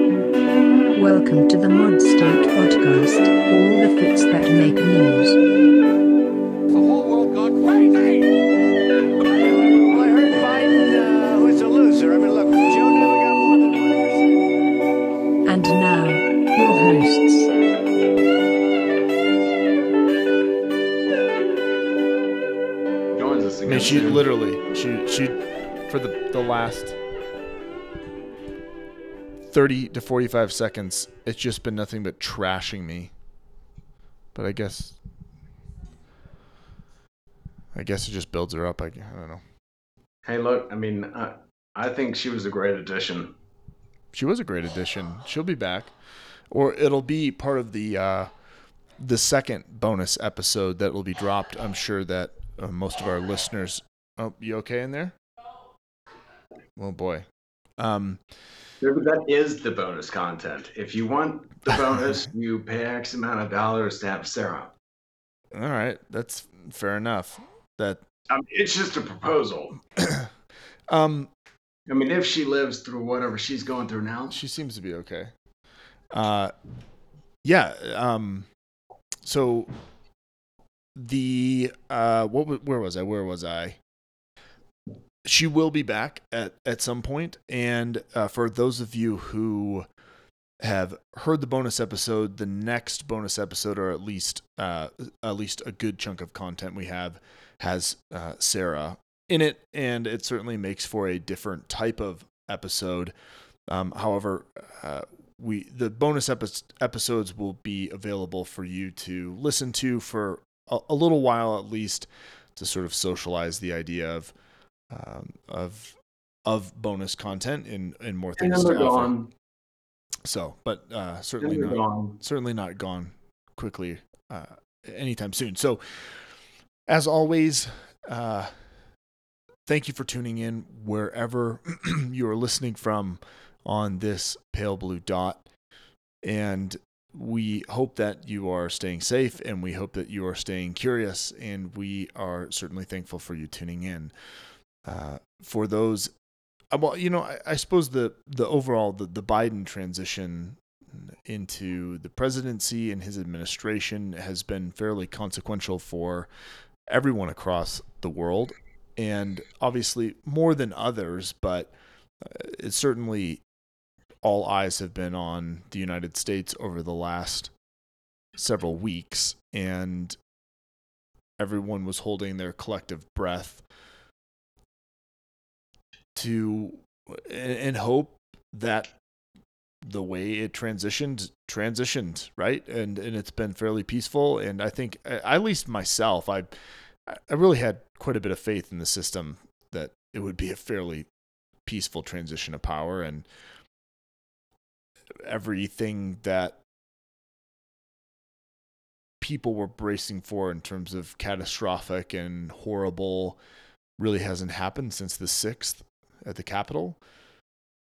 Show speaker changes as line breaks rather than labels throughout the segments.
Welcome to the Mod State Podcast, all the fits that make news.
The whole world gone crazy.
Well, I heard Biden uh, was a loser. I mean, look, Joe never got more than 1%.
And now, your hosts.
joins us
I mean, she literally, she she for the the last thirty to forty five seconds, it's just been nothing but trashing me. But I guess, I guess it just builds her up. I, I don't know.
Hey, look, I mean, I, I think she was a great addition.
She was a great addition. She'll be back, or it'll be part of the uh, the second bonus episode that will be dropped. I'm sure that uh, most of our listeners. Oh, you okay in there? Oh boy. Um,
That is the bonus content. If you want the bonus, you pay X amount of dollars to have Sarah.
all right, that's fair enough. That
I mean, it's just a proposal.
um,
I mean, if she lives through whatever she's going through now,
she seems to be okay. Uh, yeah. Um, so the uh, what? Where was I? Where was I? She will be back at at some point, and uh, for those of you who have heard the bonus episode, the next bonus episode, or at least uh, at least a good chunk of content we have, has uh, Sarah in it, and it certainly makes for a different type of episode. Um, however, uh, we the bonus epi- episodes will be available for you to listen to for a, a little while at least to sort of socialize the idea of um, of of bonus content and and more things
then
to offer.
gone.
So, but uh, certainly not
gone.
certainly not gone quickly uh, anytime soon. So, as always, uh, thank you for tuning in wherever you are listening from on this pale blue dot. And we hope that you are staying safe and we hope that you are staying curious. And we are certainly thankful for you tuning in. Uh, for those uh, well, you know, I, I suppose the the overall the, the Biden transition into the presidency and his administration has been fairly consequential for everyone across the world, and obviously more than others, but uh, it's certainly all eyes have been on the United States over the last several weeks, and everyone was holding their collective breath to and, hope that the way it transitioned transitioned right? And and it's been fairly peaceful. And i think at least myself i i really had quite a bit of faith in the system that it would be a fairly peaceful transition of power. And everything that people were bracing for in terms of catastrophic and horrible really hasn't happened since the 6th at the Capitol.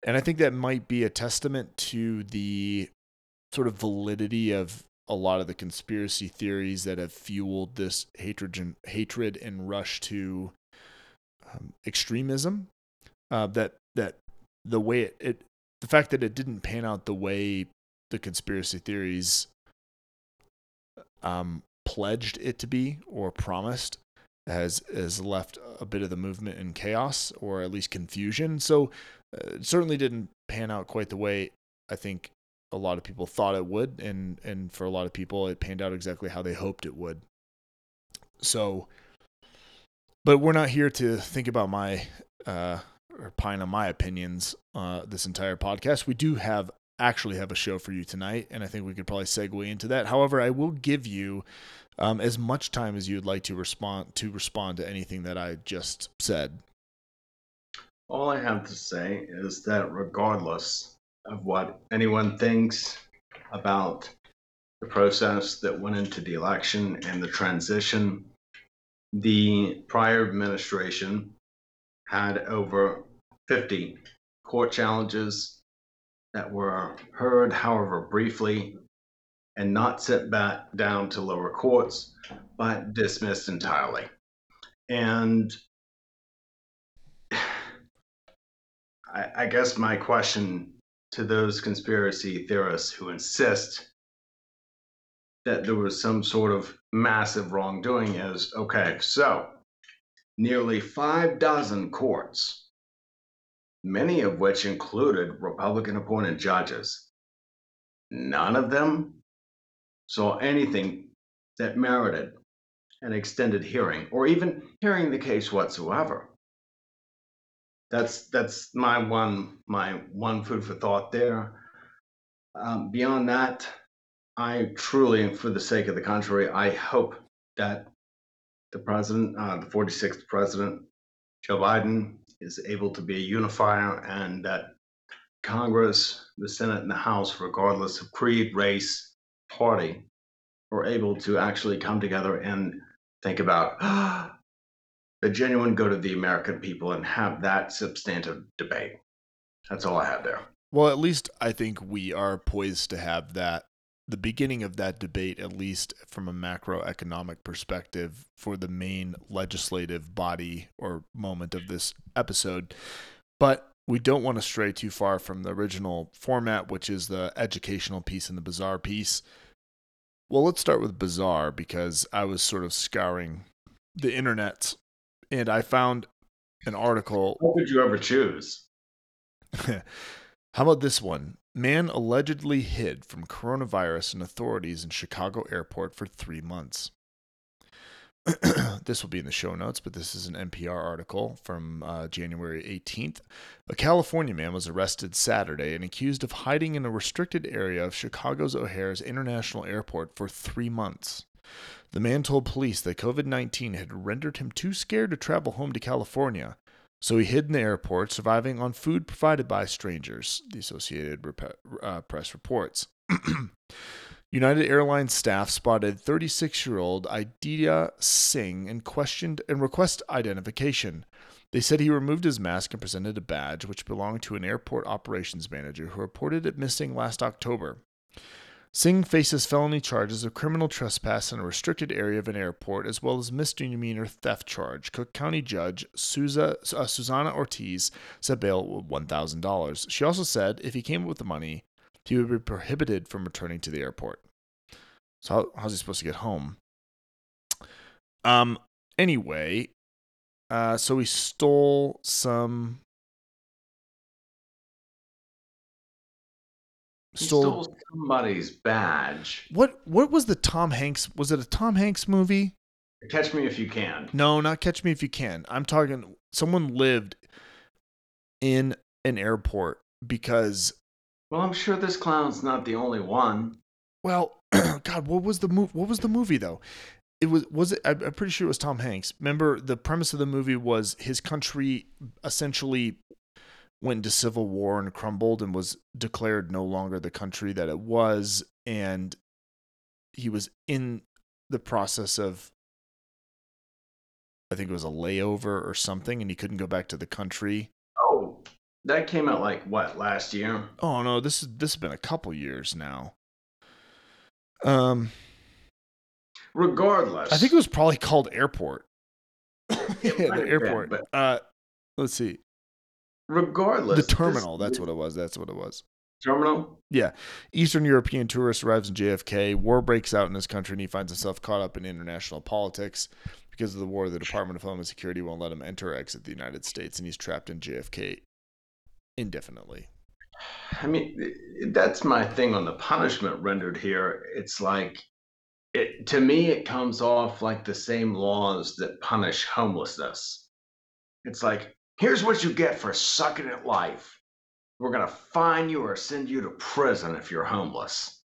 And I think that might be a testament to the sort of validity of a lot of the conspiracy theories that have fueled this hatred and hatred and rush to um, extremism. Uh, that that the way it, it the fact that it didn't pan out the way the conspiracy theories um, pledged it to be or promised has has left a bit of the movement in chaos or at least confusion. So uh, it certainly didn't pan out quite the way I think a lot of people thought it would, and and for a lot of people, it panned out exactly how they hoped it would. So, but we're not here to think about my uh, or pine on my opinions uh, this entire podcast. We do have actually have a show for you tonight, and I think we could probably segue into that. However, I will give you um, as much time as you'd like to respond to respond to anything that I just said.
All I have to say is that regardless of what anyone thinks about the process that went into the election and the transition, the prior administration had over 50 court challenges that were heard, however briefly, and not sent back down to lower courts, but dismissed entirely. And I, I guess my question to those conspiracy theorists who insist that there was some sort of massive wrongdoing is okay, so nearly five dozen courts, many of which included Republican appointed judges, none of them saw anything that merited an extended hearing or even hearing the case whatsoever. That's that's my one my one food for thought there. Um, beyond that, I truly, for the sake of the country, I hope that the president, uh, the 46th president, Joe Biden, is able to be a unifier and that Congress, the Senate, and the House, regardless of creed, race, party, were able to actually come together and think about the genuine good of the American people and have that substantive debate. That's all I have there.
Well, at least I think we are poised to have that the beginning of that debate, at least from a macroeconomic perspective, for the main legislative body or moment of this episode. But we don't want to stray too far from the original format, which is the educational piece and the bizarre piece. Well, let's start with bizarre because I was sort of scouring the internet and I found an article.
What would you ever choose?
How about this one? Man allegedly hid from coronavirus and authorities in Chicago airport for three months. this will be in the show notes, but this is an NPR article from uh, January 18th. A California man was arrested Saturday and accused of hiding in a restricted area of Chicago's O'Hare's International Airport for three months. The man told police that COVID 19 had rendered him too scared to travel home to California, so he hid in the airport, surviving on food provided by strangers, the Associated Rep- uh, Press reports. United Airlines staff spotted 36-year-old Aditya Singh and questioned and requested identification. They said he removed his mask and presented a badge which belonged to an airport operations manager who reported it missing last October. Singh faces felony charges of criminal trespass in a restricted area of an airport, as well as misdemeanor theft charge. Cook County Judge Susa, uh, Ortiz said bail was $1,000. She also said if he came up with the money, he would be prohibited from returning to the airport. So how, how's he supposed to get home? Um. Anyway, uh, so he stole some.
He stole somebody's badge.
What what was the Tom Hanks? Was it a Tom Hanks movie?
Catch me if you can.
No, not Catch Me If You Can. I'm talking someone lived in an airport because
Well, I'm sure this clown's not the only one.
well, God, what was the movie? What was the movie though? It was was it? I'm pretty sure it was Tom Hanks. Remember, the premise of the movie was his country essentially went into civil war and crumbled and was declared no longer the country that it was, and he was in the process of I think it was a layover or something, and he couldn't go back to the country.
That came out like what last year?
Oh no, this is this has been a couple years now. Um,
Regardless,
I think it was probably called Airport. Yeah, the
been,
airport.
but-
uh, let's see,
regardless,
the
this-
terminal. That's what it was. That's what it was.
terminal.
Yeah, Eastern European tourist arrives in JFK. War breaks out in his country, and he finds himself caught up in international politics. Because of the war, the Department of Homeland Security won't let him enter or exit the United States, and he's trapped in JFK indefinitely.
I mean, that's my thing on the punishment rendered here. It's like, it to me, it comes off like the same laws that punish homelessness. It's like, here's what you get for sucking at life. We're gonna fine you or send you to prison if you're homeless.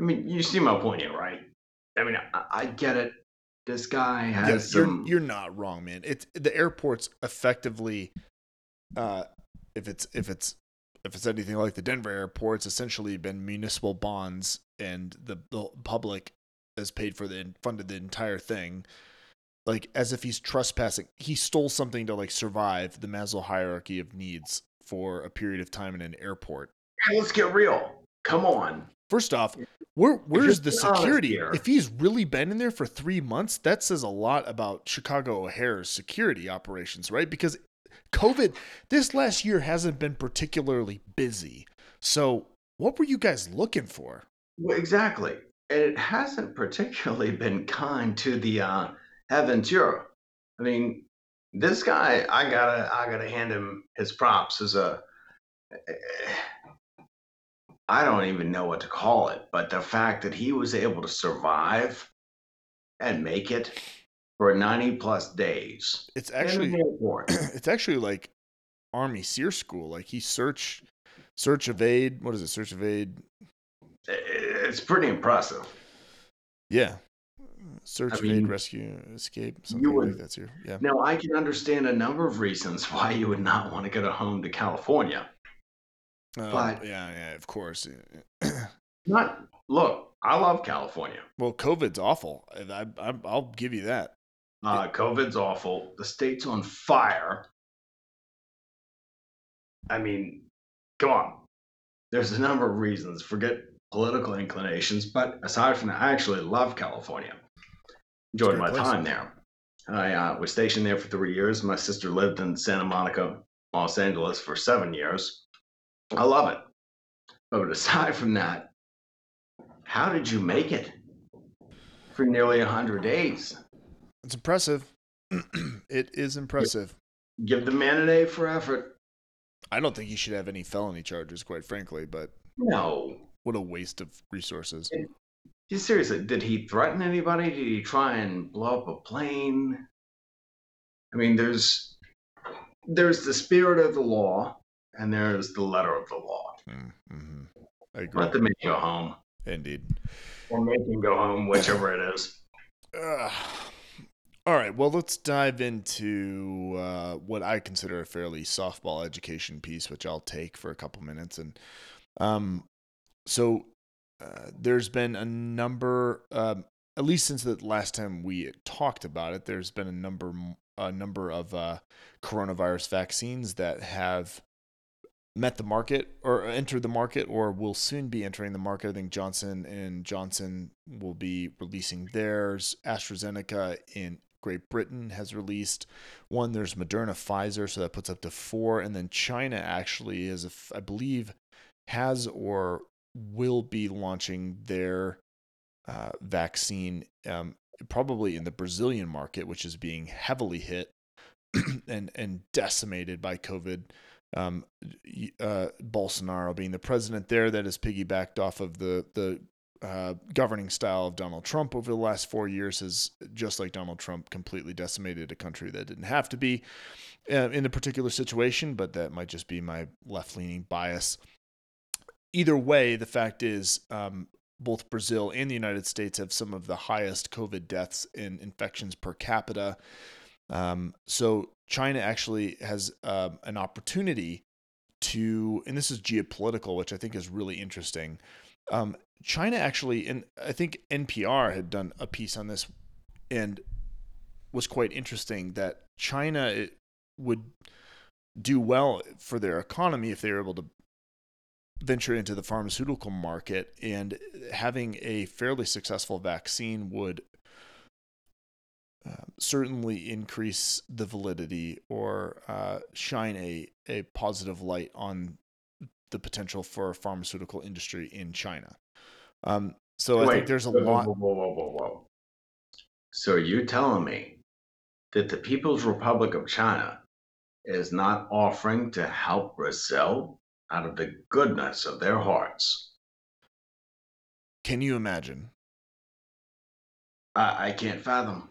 I mean, you see my point here, right? I mean, I, I get it. This guy
Yeah,
has
you're
some.
you're not wrong, man. It's the airport's effectively, uh, if it's if it's if it's anything like the Denver airport, it's essentially been municipal bonds, and the, the public has paid for the funded the entire thing, like as if he's trespassing. He stole something to like survive the Maslow hierarchy of needs for a period of time in an airport.
Let's get real. Come on.
First off, where where's the
just being honest
security? If he's really been in there for three months, that says a lot about Chicago O'Hare's security operations, right? Because COVID, this last year hasn't been particularly busy. So, what were you guys looking for?
Well, exactly. And it hasn't particularly been kind to the uh, Aventura. I mean, this guy, I gotta, I gotta hand him his props as a. I don't even know what to call it, but the fact that he was able to survive and make it for 90 plus days.
It's actually it's actually like Army SERE school. Like he search, search evade. What is it? Search evade.
it's pretty impressive.
Yeah. Search,
I
evade,
mean,
rescue, escape. Something
would-
like that's here. Yeah.
Now, I can understand a number of reasons why you would not want to go to home to California.
Uh,
but-
yeah, yeah, of course.
Not look, I love California.
well, COVID's awful. I, I, I'll give you that.
Uh, COVID's awful. The state's on fire. I mean, come on. There's a number of reasons. Forget political inclinations, but aside from that, I actually love California. Enjoyed my
place.
time there. I uh, was stationed there for three years. My sister lived in Santa Monica, Los Angeles for seven years. I love it. But aside from that, how did you make it for nearly 100 days?
It's impressive. it is impressive.
Give the man an A for effort.
I don't think he should have any felony charges, quite frankly. But
No.
what a waste of resources.
Yeah, Seriously, did he threaten anybody? Did he try and blow up a plane? I mean, there's there's the spirit of the law and there's the letter of the law.
Mm-hmm. I agree.
Let the man go home.
Indeed.
Or make him go home, whichever it is.
Ugh. All right. Well, let's dive into uh, what I consider a fairly softball education piece, which I'll take for a couple minutes. And um, so uh, there's been a number, um, at least since the last time we talked about it, there's been a number, a number of uh, coronavirus vaccines that have met the market or entered the market or will soon be entering the market. I think Johnson and Johnson will be releasing theirs. AstraZeneca in Great Britain has released one. There's Moderna, Pfizer, so that puts up to four. And then China actually is, I believe, has or will be launching their uh, vaccine um, probably in the Brazilian market, which is being heavily hit and and decimated by COVID um, uh, Bolsonaro being the president there that has piggybacked off of the the uh, governing style of Donald Trump over the last four years has just like Donald Trump completely decimated a country that didn't have to be uh, in a particular situation, but that might just be my left leaning bias. Either way, the fact is, um, both Brazil and the United States have some of the highest COVID deaths and infections per capita. Um, so China actually has um, an opportunity to, and this is geopolitical, which I think is really interesting. Um, China actually, and I think NPR had done a piece on this, and was quite interesting that China it, would do well for their economy if they were able to venture into the pharmaceutical market, and having a fairly successful vaccine would uh, certainly increase the validity or uh, shine a, a positive light on the potential for a pharmaceutical industry in China. Um, so I
Wait,
think there's a
whoa,
lot.
Whoa, whoa, whoa, whoa, whoa. So you telling me that the People's Republic of China is not offering to help Brazil out of the goodness of their hearts?
Can you imagine?
I, I can't fathom.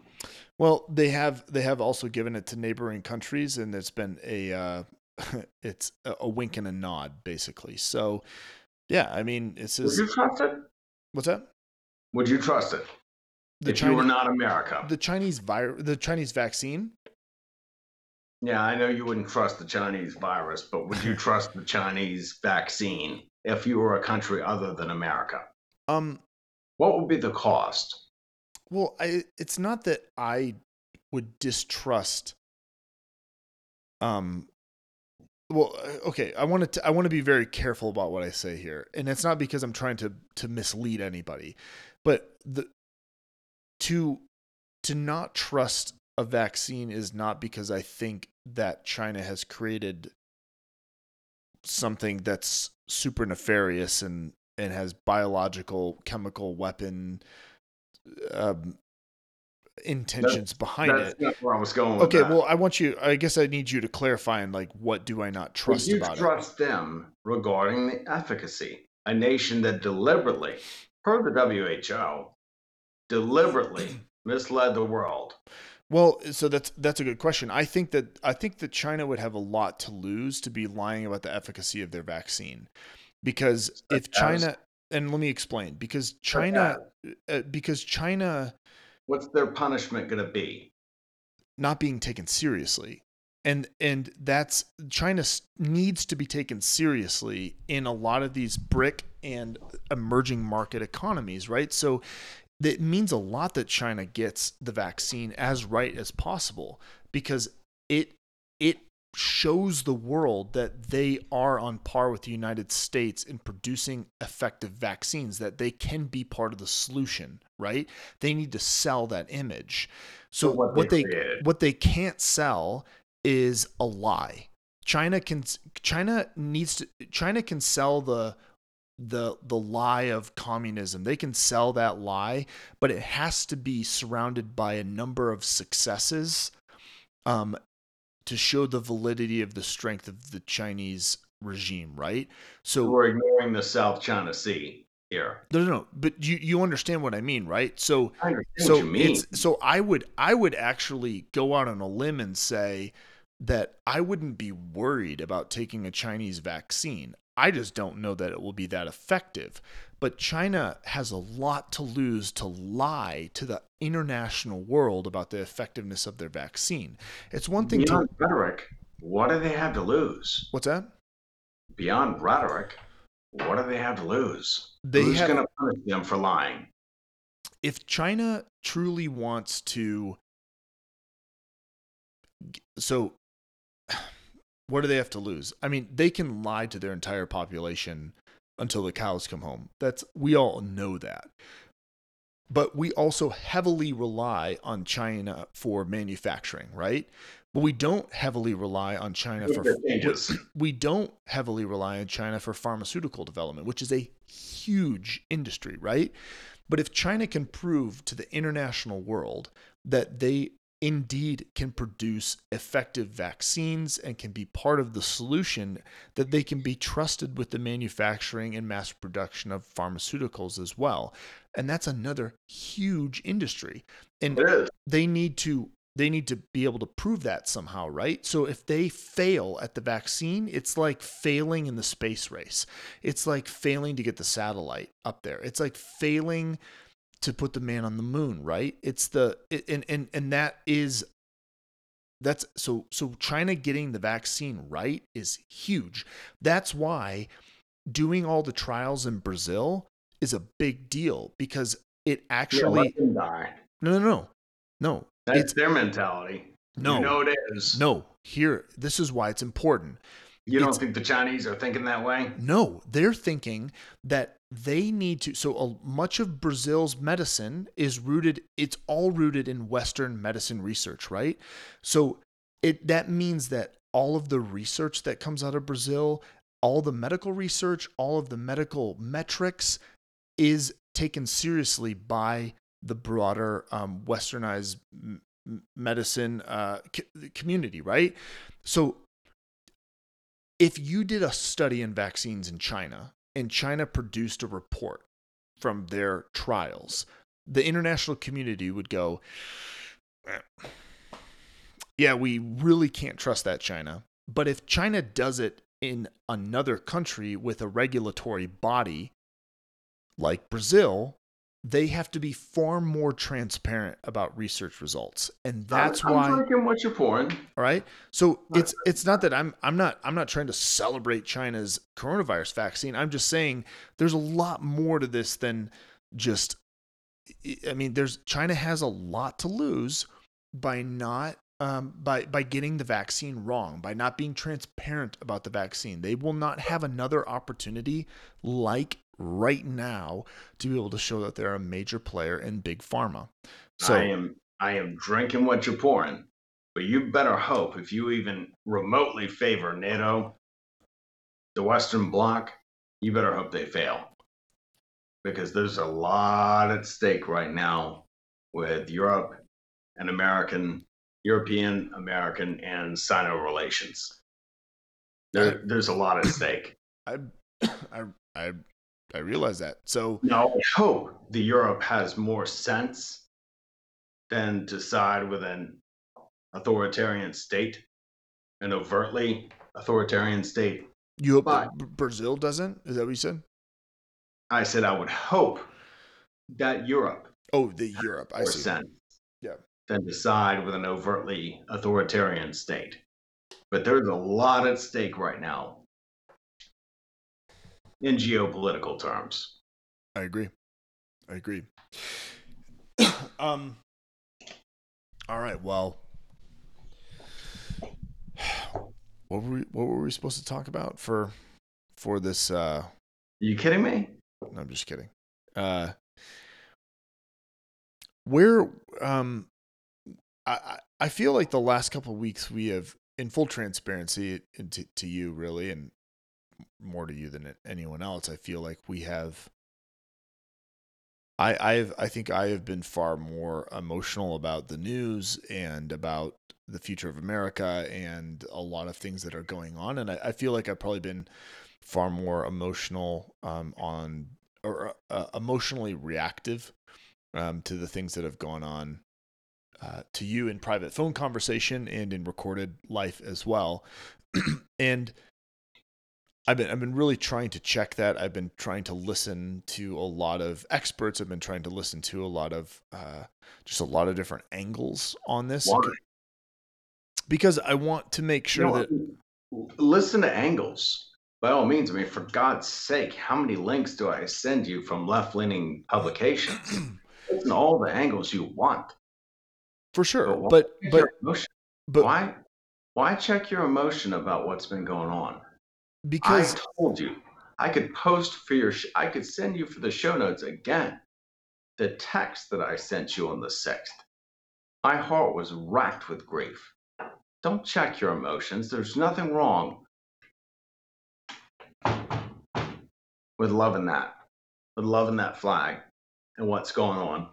Well, they have they have also given it to neighboring countries, and it's been a uh, it's a, a wink and a nod, basically. So, yeah, I mean, it's
Would
is
you trust it?
What's that?
Would you trust it
The
if you were not America?
the Chinese virus, the Chinese vaccine.
Yeah, I know you wouldn't trust the Chinese virus, but would you trust the Chinese vaccine if you were a country other than America?
Um,
What would be the cost?
Well, I it's not that I would distrust um well, okay, I want to I want to be very careful about what I say here. And it's not because I'm trying to to mislead anybody, but the to to not trust a vaccine is not because I think that China has created something that's super nefarious and and has biological chemical weapon um, intentions behind
That's
it.
not where I was going with
Okay,
that.
well, I want you. I guess I need you to clarify and like, what do I not trust
you
about it?
trust them regarding the efficacy? A nation that deliberately, per the WHO, deliberately misled the world.
Well, so that's that's a good question. I think that I think that China would have a lot to lose to be lying about the efficacy of their vaccine, because if China and let me explain because China uh, because China
What's their punishment going to be?
not being taken seriously and and that's China needs to be taken seriously in a lot of these BRIC and emerging market economies right so it means a lot that China gets the vaccine as right as possible because it it shows the world that they are on par with the United States in producing effective vaccines that they can be part of the solution right? They need to sell that image. So
So what
what
they
they what they can't sell is a lie. China can china needs to china can sell the the the lie of communism. They can sell that lie but it has to be surrounded by a number of successes um to show the validity of the strength of the chinese regime right so
We're ignoring the South China Sea here.
no, no, no. But you you understand what I mean, right? So
I
so
what you mean.
it's so I would I would actually go out on a limb and say that I wouldn't be worried about taking a Chinese vaccine. I just don't know that it will be that effective. But China has a lot to lose to lie to the international world about the effectiveness of their vaccine. It's one thing to
Beyond rhetoric, what do they have to lose?
what's that?
Beyond rhetoric, what do they have to lose?
They
Who's
have-
going to punish them for lying?
if China truly wants to so what do they have to lose? I mean, they can lie to their entire population until the cows come home. That's we all know that. But we also heavily rely on China for manufacturing, right? But we don't heavily rely on China for
changes.
we don't heavily rely on China for pharmaceutical development, which is a huge industry, right? But if China can prove to the international world that they indeed can produce effective vaccines and can be part of the solution, that they can be trusted with the manufacturing and mass production of pharmaceuticals as well. And that's another huge industry. And they need to they need to be able to prove that somehow, right? So if they fail at the vaccine, it's like failing in the space race. It's like failing to get the satellite up there. It's like failing to put the man on the moon, right? It's the and and and that is that's so so China getting the vaccine right is huge. That's why doing all the trials in Brazil is a big deal because it actually
die.
no no no no
That's
it's
their mentality.
no
You know it is.
no here this is why it's important
You don't
it's-
think the Chinese are thinking that way?
no they're thinking that they need to so a, much of brazil's medicine is rooted it's all rooted in western medicine research right? So it that means that all of the research that comes out of brazil all the medical research all of the medical metrics is taken seriously by the broader um, westernized m- medicine uh, co- community right? So if you did a study in vaccines in China and China produced a report from their trials, the international community would go, "Eh, Yeah, we really can't trust that China. But if China does it in another country with a regulatory body like Brazil, they have to be far more transparent about research results. And that's
I'm,
why
I'm drinking what you're pouring.
all right. So it's it's not that I'm I'm not I'm not trying to celebrate China's coronavirus vaccine. I'm just saying there's a lot more to this than just I mean there's China has a lot to lose by not um, by by getting the vaccine wrong, by not being transparent about the vaccine. They will not have another opportunity like right now to be able to show that they're a major player in big pharma. So
I am I am drinking what you're pouring. But you better hope if you even remotely favor NATO, the Western Bloc, you better hope they fail. Because there's a lot at stake right now with Europe and American, European, American, and Sino relations. There, there's a lot at stake.
I, I, I, I realize that. So
Now, I hope the Europe has more sense than to side with an authoritarian state, an overtly authoritarian state.
you hope
But-
that Brazil doesn't? Is that what you said?
I said I would hope that Europe
Oh, the Europe. I
more
see.
sense
Yeah.
than to side with an overtly authoritarian state. But there's a lot at stake right now in geopolitical terms.
I agree. I agree. um. All right. Well, what were we, what were we supposed to talk about for for this? uh
Are you kidding me?
No, I'm just kidding. Uh, where um, I I feel like the last couple of weeks we have, in full transparency, to, to you really, and more to you than anyone else. I feel like we have. I I've I think I have been far more emotional about the news and about the future of America and a lot of things that are going on, and I, I feel like I've probably been far more emotional um, on or uh, emotionally reactive um, to the things that have gone on uh, to you in private phone conversation and in recorded life as well. and I've been I've been really trying to check that. I've been trying to listen to a lot of experts. I've been trying to listen to a lot of uh, just a lot of different angles on this
Why?
because I want to make sure
You know,
that
listen to angles by all means. I mean, for God's sake, how many links do I send you from left leaning publications? listen to all the angles you want.
for sure,
why
but but but
why why check your emotion about what's been going on?
Because
I told you I could post for your. Sh- I could send you for the show notes again. The text that I sent you on the sixth. My heart was racked with grief. Don't check your emotions. There's nothing wrong with loving that, with loving that flag and what's going on.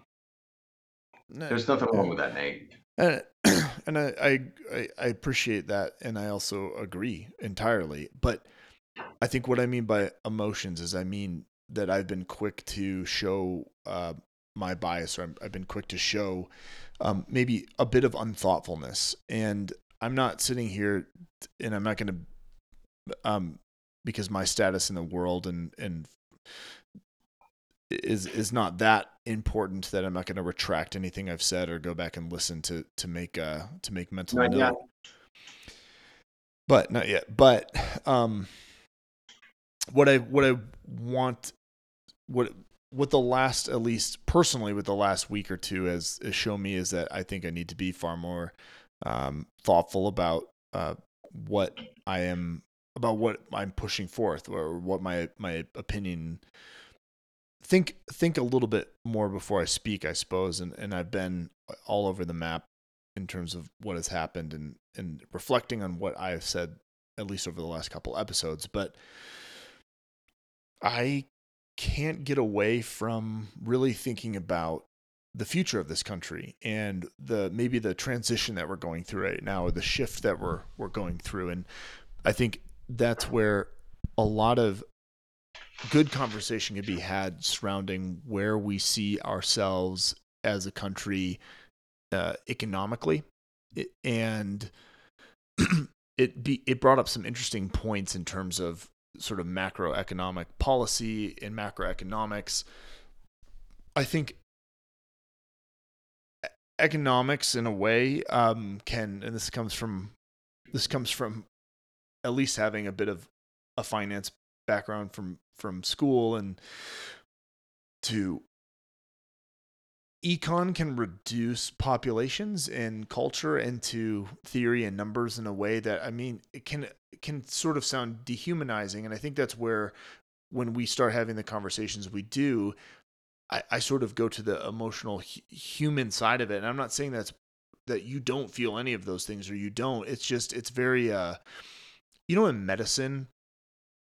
no,
There's nothing wrong with that, Nate.
and, and I, I I I appreciate that, and I also agree entirely. But I think what I mean by emotions is I mean that I've been quick to show uh, my bias, or I'm, I've been quick to show um, maybe a bit of unthoughtfulness, and I'm not sitting here, and I'm not going to, um, because my status in the world and and is is not that important that I'm not going to retract anything I've said or go back and listen to to make uh to make mental
Not
note.
yet.
But not yet. But um, what I what I want what what the last at least personally with the last week or two has, has shown me is that I think I need to be far more um, thoughtful about uh, what I am about what I'm pushing forth or what my my opinion think think a little bit more before I speak, I suppose. And and I've been all over the map in terms of what has happened and and reflecting on what I have said at least over the last couple episodes. But I can't get away from really thinking about the future of this country and the maybe the transition that we're going through right now or the shift that we're we're going through. And I think that's where a lot of good conversation can be had surrounding where we see ourselves as a country uh, economically, It- and it be it brought up some interesting points in terms of sort of macroeconomic policy and macroeconomics. I think economics, in a way, um, can and this comes from this comes from at least having a bit of a finance background from from school and to econ can reduce populations and culture into theory and numbers in a way that I mean it can can sort of sound dehumanizing and I think that's where when we start having the conversations we do I, I sort of go to the emotional hu- human side of it and I'm not saying that's that you don't feel any of those things or you don't. It's just it's very uh you know in medicine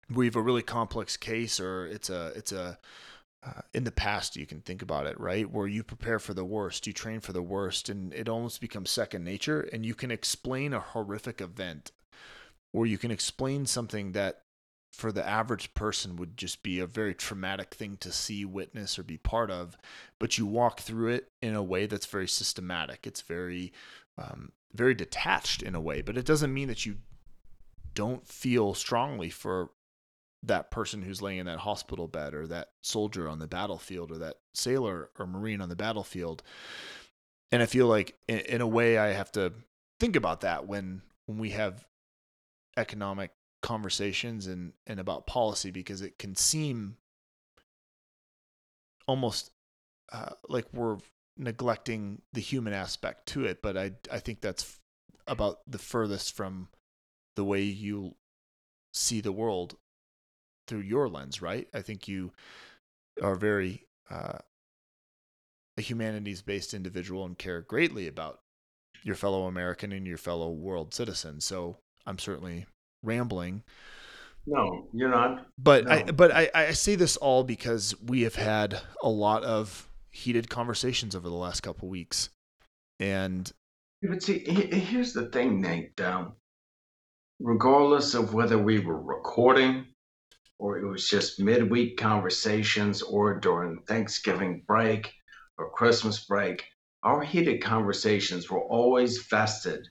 we have a really complex case or it's a it's a uh, in the past you can think about it right? Where you prepare for the worst you train for the worst and it almost becomes second nature and you can explain a horrific event or you can explain something that for the average person would just be a very traumatic thing to see witness or be part of but you walk through it in a way that's very systematic. It's very um, very detached in a way but it doesn't mean that you don't feel strongly for that person who's laying in that hospital bed or that soldier on the battlefield or that sailor or marine on the battlefield. And i feel like in, in a way i have to think about that when when we have economic conversations and and about policy because it can seem almost uh, like we're neglecting the human aspect to it. But i i think that's about the furthest from the way you see the world through your lens, right? I think you are very uh, a humanities based individual and care greatly about your fellow American and your fellow world citizen. So I'm certainly rambling.
No, you're not.
But
No.
I but I, I say this all because we have had a lot of heated conversations over the last couple weeks. And
But see, here's the thing, Nate. Um, regardless of whether we were recording or it was just midweek conversations or during Thanksgiving break or Christmas break, our heated conversations were always vested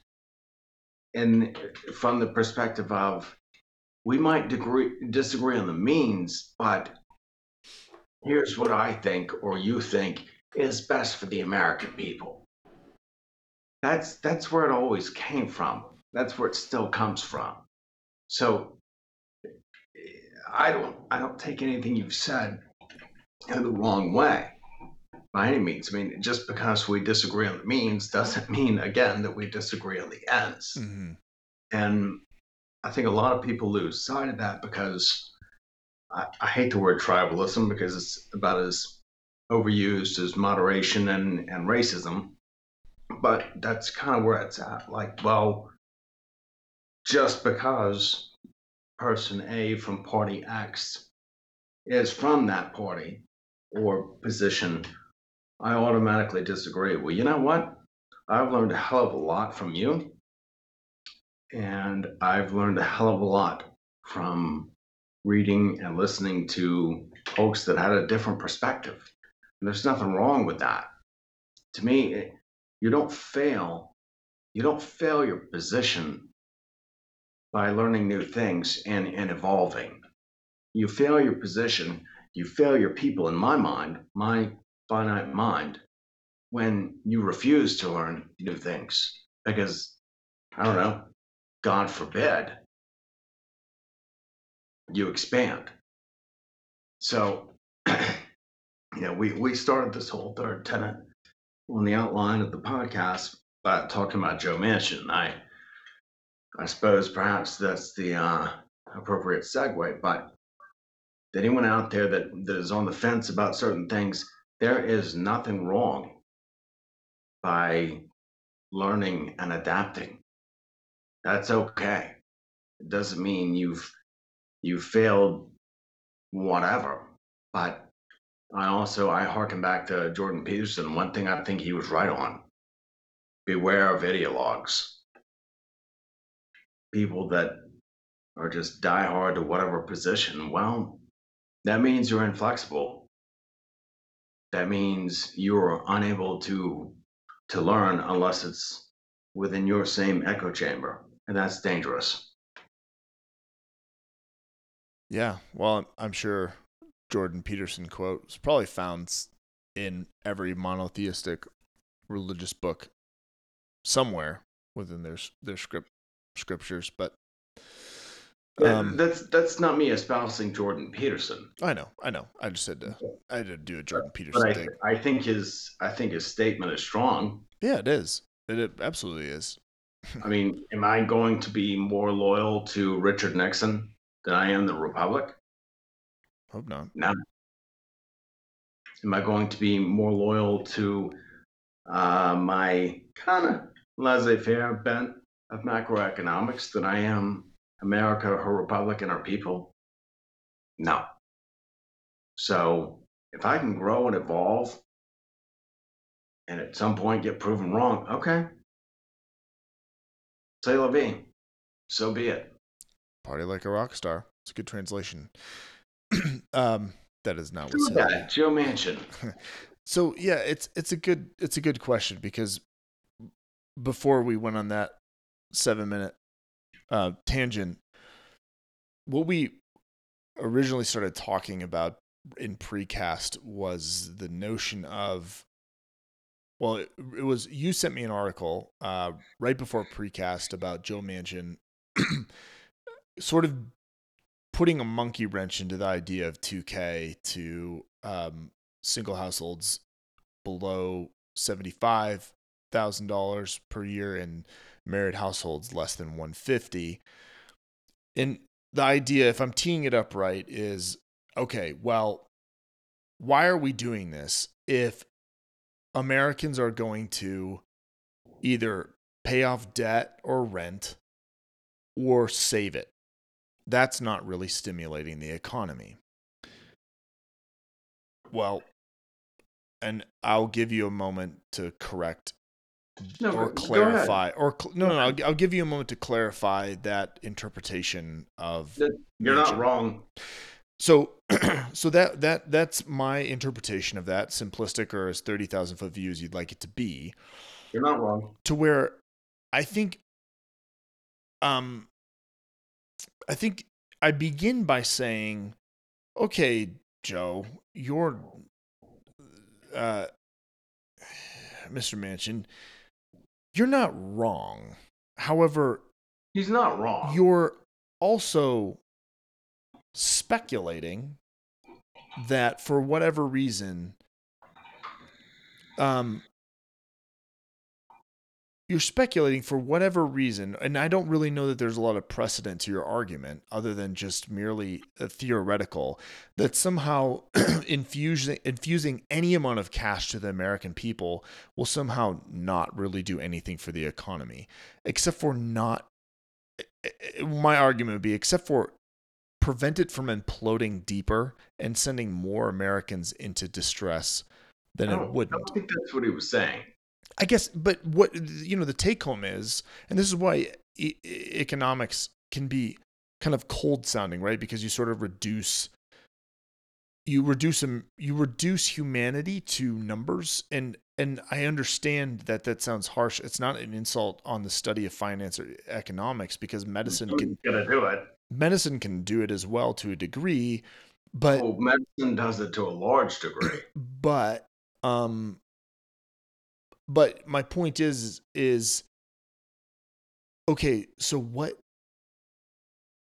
in from the perspective of we might degree, disagree on the means, but here's what I think or you think is best for the American people. That's that's where it always came from. That's where it still comes from. So I don't I don't take anything you've said in the wrong way by any means. I mean, just because we disagree on the means doesn't mean again that we disagree on the ends.
mhm,
And I think a lot of people lose sight of that because I, I hate the word tribalism because it's about as overused as moderation and, and racism. But that's kind of where it's at. Like, well, just because person A from party X is from that party or position, I automatically disagree. Well, you know what? I've learned a hell of a lot from you and I've learned a hell of a lot from reading and listening to folks that had a different perspective. And there's nothing wrong with that. To me, you don't fail. You don't fail your position by learning new things and, and evolving. You fail your position, you fail your people, in my mind, my finite mind, when you refuse to learn new things. Because, I don't know, God forbid, you expand. So, you know, we, we started this whole third tenant on the outline of the podcast by talking about Joe Manchin. And I, I suppose perhaps that's the uh, appropriate segue, but anyone out there that, that is on the fence about certain things, there is nothing wrong by learning and adapting that's okay. It doesn't mean you've you've failed whatever. But I also I harken back to Jordan Peterson. One thing I think he was right on. Beware of ideologues. People that are just die hard to whatever position. Well, that means you're inflexible. That means you're unable to to learn unless it's within your same echo chamber and that's dangerous.
yeah, well, I'm, I'm sure Jordan Peterson quote is probably found in every monotheistic religious book somewhere within their their script scriptures, but um,
that's that's not me espousing Jordan Peterson,
I know, I know. I just said to I had to do a Jordan Peterson
I,
thing.
I think his I think his statement is strong.
Yeah, it is. It, it absolutely is.
I mean, am I going to be more loyal to Richard Nixon than I am the Republic?
Hope not.
No. Am I going to be more loyal to uh, my kind of laissez-faire bent of macroeconomics than I am America, her republic, and our people? No. So if I can grow and evolve and at some point get proven wrong, okay. Say la vie. So be it.
Party like a rock star. It's a good translation. um, that is not
Do
what's
that, Joe Manchin.
So yeah, it's it's a good it's a good question because before we went on that seven minute uh, tangent, what we originally started talking about in precast was the notion of well, it, it was you sent me an article uh, right before precast about Joe Manchin, sort of putting a monkey wrench into the idea of 2K to um, single households below seventy-five thousand dollars per year and married households less than 150 and the idea if i'm teeing it up right is okay well why are we doing this if americans are going to either pay off debt or rent or save it? That's not really stimulating the economy. Well and i'll give you a moment to correct
No,
or clarify or cl- no no, no I'll, I'll give you a moment to clarify that interpretation of
You're not wrong.
so so that that that's my interpretation of that simplistic or as 30,000 foot views you'd like it to be
You're not wrong.
to where I think um I think I begin by saying okay Joe you're uh Mr. Manchin you're not wrong however
He's not wrong.
you're also speculating that for whatever reason um you're speculating for whatever reason and i don't really know that there's a lot of precedent to your argument other than just merely theoretical that somehow infusing infusing any amount of cash to the american people will somehow not really do anything for the economy except for not my argument would be except for prevent it from imploding deeper and sending more Americans into distress than it
wouldn't. I don't think that's what he was saying.
I guess, but what you know, the take home is, and this is why e- economics can be kind of cold sounding, right? Because you sort of reduce, you reduce them, you reduce humanity to numbers, and and I understand that that sounds harsh. It's not an insult on the study of finance or economics because medicine can
gonna do it.
medicine can do it as well to a degree, but
Well, medicine does it to a large degree.
but um but my point is is okay so what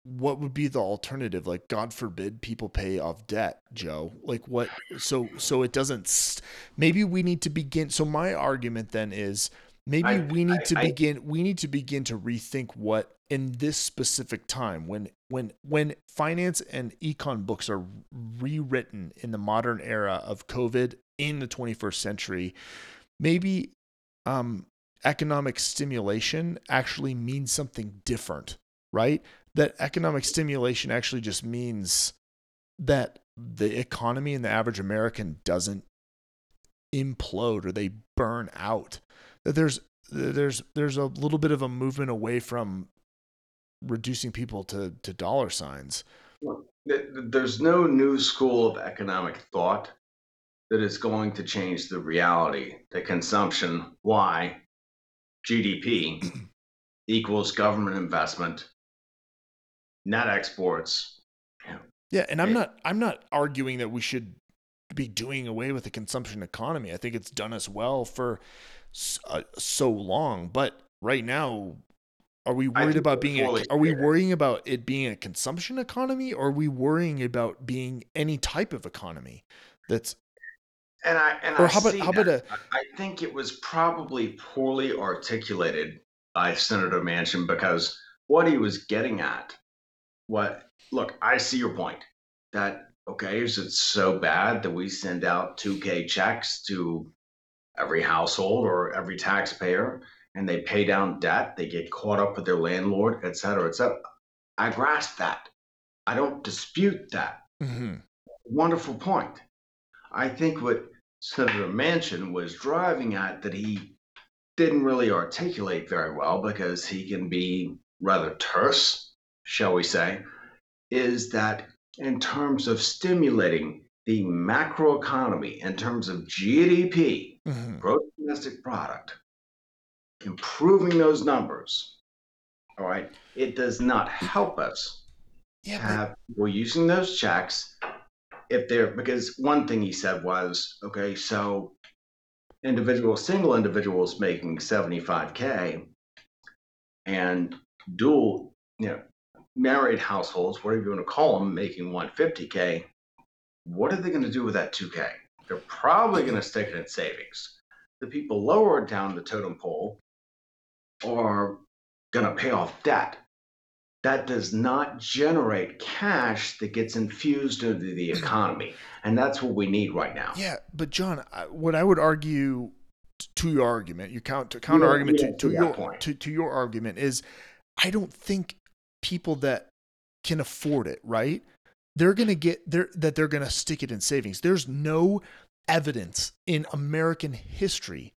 what would be the alternative? Like god forbid people pay off debt joe. Like what so so it doesn't maybe we need to begin so my argument then is maybe
I-
we need
I-
to
I-
begin we need to begin to rethink what in this specific time when when when finance and econ books are rewritten in the modern era of covid in the 21st century maybe um economic stimulation actually means something different right? That economic stimulation actually just means that the economy and the average american doesn't implode or they burn out. That there's there's there's a little bit of a movement away from reducing people to to dollar signs.
There's no new school of economic thought that is going to change the reality that consumption, Y, GDP equals government investment, net exports.
Yeah, and I'm
Yeah.
not I'm not arguing that we should be doing away with the consumption economy. I think it's done us well for s- uh, so long, but right now are we worried about being a, are we worrying about it being a consumption economy or are we worrying about being any type of economy that's
And I and
Or
I
how about-
see
how about
that. I I think it was probably poorly articulated by Senator Manchin because what he was getting at, what look, I see your point that okay, is it so bad that we send out 2K checks to every household or every taxpayer and they pay down debt, they get caught up with their landlord, et cetera, et cetera. I grasp that. I don't dispute that.
hmm
Wonderful point. I think what Senator Manchin was driving at that he didn't really articulate very well because he can be rather terse, shall we say, is that in terms of stimulating the macroeconomy, in terms of GDP,
hmm
gross domestic product, improving those numbers, all right, it does not help us
Yeah, but
have people using those checks if they're because one thing he said was okay so individual single individuals making 75k and dual you know married households whatever you want to call them making 150k what are they going to do with that 2k they're probably going to stick it in savings. The people lower down the totem pole are going to pay off debt that does not generate cash that gets infused into the hmm. economy. And that's what we need right now.
Yeah, but John, what I would argue to your argument, your counter counter
Yeah,
argument
yeah,
to,
to
to your
point.
to, to your argument is, I don't think people that can afford it, right? They're gonna get they're that they're gonna stick it in savings. There's no evidence in American history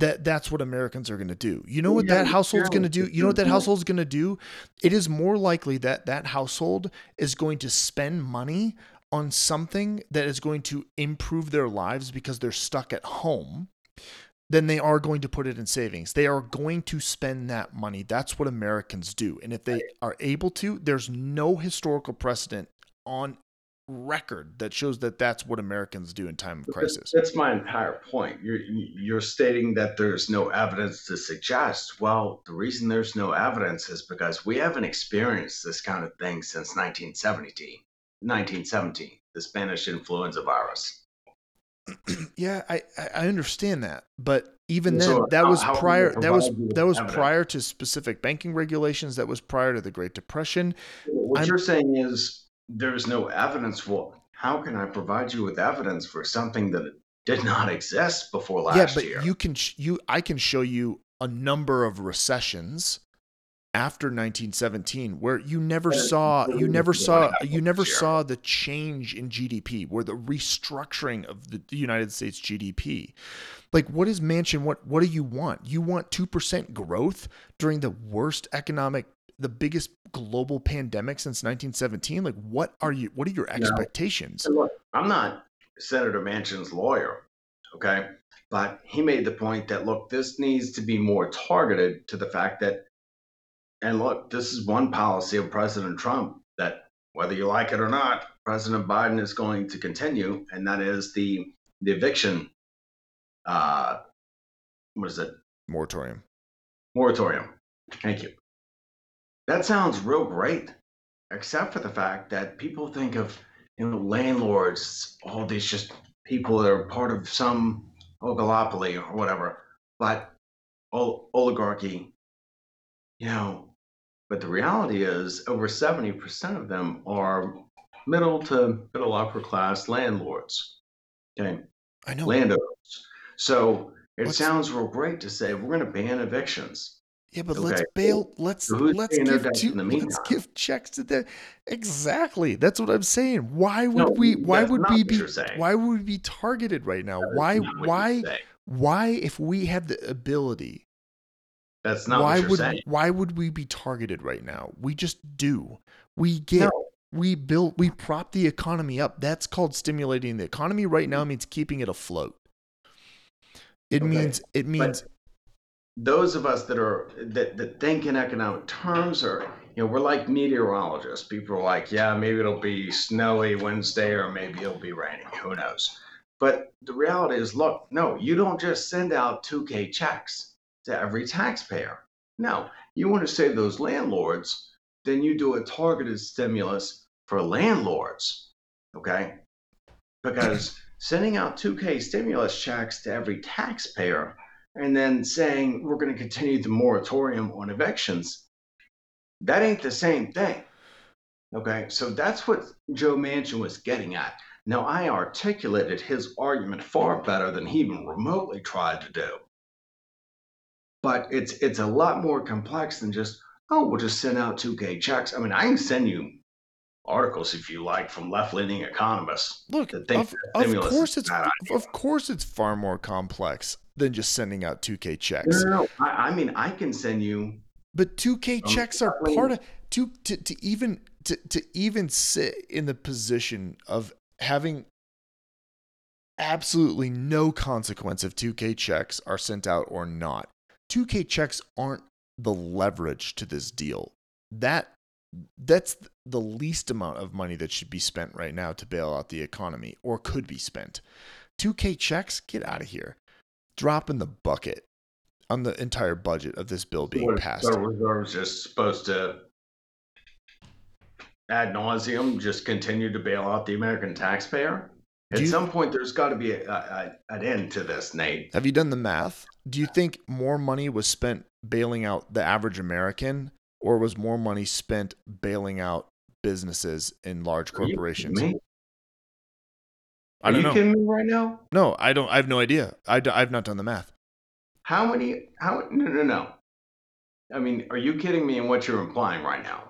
that that's what Americans are going to do. You know what
Yeah,
that household's going to do? You know what that household's going to do? It is more likely that that household is going to spend money on something that is going to improve their lives because they're stuck at home than they are going to put it in savings. They are going to spend that money. That's what Americans do. And if they are able to, there's no historical precedent on record that shows that that's what Americans do in time of crisis.
That's my entire point. You're, you're stating that there's no evidence to suggest. Well, the reason there's no evidence is because we haven't experienced this kind of thing since 1917, 1917, the Spanish influenza virus.
Yeah, I I understand that, but even then,
So
that was
how
prior. That was
provide you with
that was
evidence?
prior to specific banking regulations. That was prior to the Great Depression.
What
I'm-
you're saying is there's no evidence. for how can I provide you with evidence for something that did not exist before last year?
yeah, but
year?
you can sh- you I can show you a number of recessions after 1917 where you never saw you never saw you never saw the change in GDP where the restructuring of the United States GDP like what is Manchin what what do you want you want 2% growth during the worst economic the biggest global pandemic since 1917 like what are you what are your expectations
So look, I'm not Senator Manchin's lawyer, okay? But he made the point that look, this needs to be more targeted to the fact that, and look, this is one policy of President Trump that, whether you like it or not, President Biden is going to continue, and that is the the eviction. Uh, what is it?
moratorium
moratorium. Thank you. That sounds real great, except for the fact that people think of you know landlords, all these just people that are part of some oligopoly or whatever, but ol- oligarchy. You know, but the reality is over seventy percent of them are middle to middle upper class landlords. Okay,
I know
landowners. So it
What's-
sounds real great to say we're going to ban evictions.
Yeah, but let's bail. Let's
So
let's give
debts
two,
in the
let's give checks to the exactly. That's what I'm saying. Why would
No,
we? Why would we be? Why would we be targeted right now?
That's
Why?
not what you're
Why? Why? If we have the ability,
That's not
why
what you're
would
saying.
why would we be targeted right now? We just do. We get.
No.
We build. We prop the economy up. That's called stimulating the economy. Right now means keeping it afloat. It
Okay,
means. It means.
But those of us that are that, that think in economic terms are you know we're like meteorologists. People are like, yeah, maybe it'll be snowy Wednesday or maybe it'll be raining. Who knows? But the reality is, look, no, you don't just send out 2K checks to every taxpayer. No, you want to save those landlords, then you do a targeted stimulus for landlords. Okay? Because sending out 2K stimulus checks to every taxpayer and then saying we're going to continue the moratorium on evictions, that ain't the same thing. Okay, so that's what Joe Manchin was getting at. Now, I articulated his argument far better than he even remotely tried to do. But it's it's a lot more complex than just, oh, we'll just send out 2K checks. I mean, I can send you articles, if you like, from left leaning economists.
Look, of,
that
of course it's of course it's far more complex than just sending out 2K checks.
no, no. I, I mean, I can send you.
But 2K
Um,
checks are part of to to, to even to, to even sit in the position of having absolutely no consequence if 2K checks are sent out or not. 2K checks aren't the leverage to this deal. That that's the least amount of money that should be spent right now to bail out the economy or could be spent. 2K checks, get out of here. Drop in the bucket on the entire budget of this bill being
what,
passed.
The reserve's just supposed to ad nauseum just continue to bail out the American taxpayer. At
you-
some point, there's got to be a, a, an end to this, Nate.
Have you done the math? Do you think more money was spent bailing out the average American or was more money spent bailing out businesses and large corporations? I
Are you
know.
kidding me right now?
No, I don't I have no idea. I, I've not done the math.
How many? How? No, no, no. I mean, are you kidding me in what you're implying right now?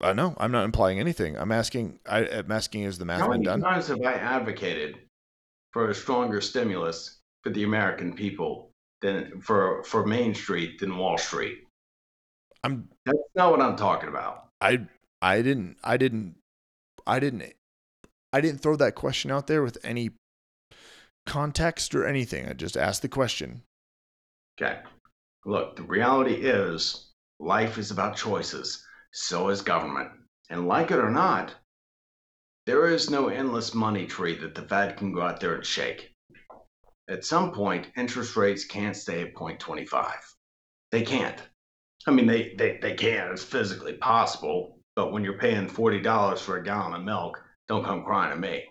Uh, no, I'm not implying anything. I'm asking I, I'm asking is the math
How
been
many
done?
times have I advocated for a stronger stimulus for the American people than for for Main Street than Wall Street?
I'm
That's not what I'm talking about.
I I didn't I didn't I didn't I didn't throw that question out there with any context or anything. I just asked the question.
Okay. Look, the reality is life is about choices. So is government. And like it or not, there is no endless money tree that the Fed can go out there and shake. At some point, interest rates can't stay at 0.25. They can't. I mean, they, they, they can. It's physically possible. But when you're paying $40 for a gallon of milk, don't come crying to me.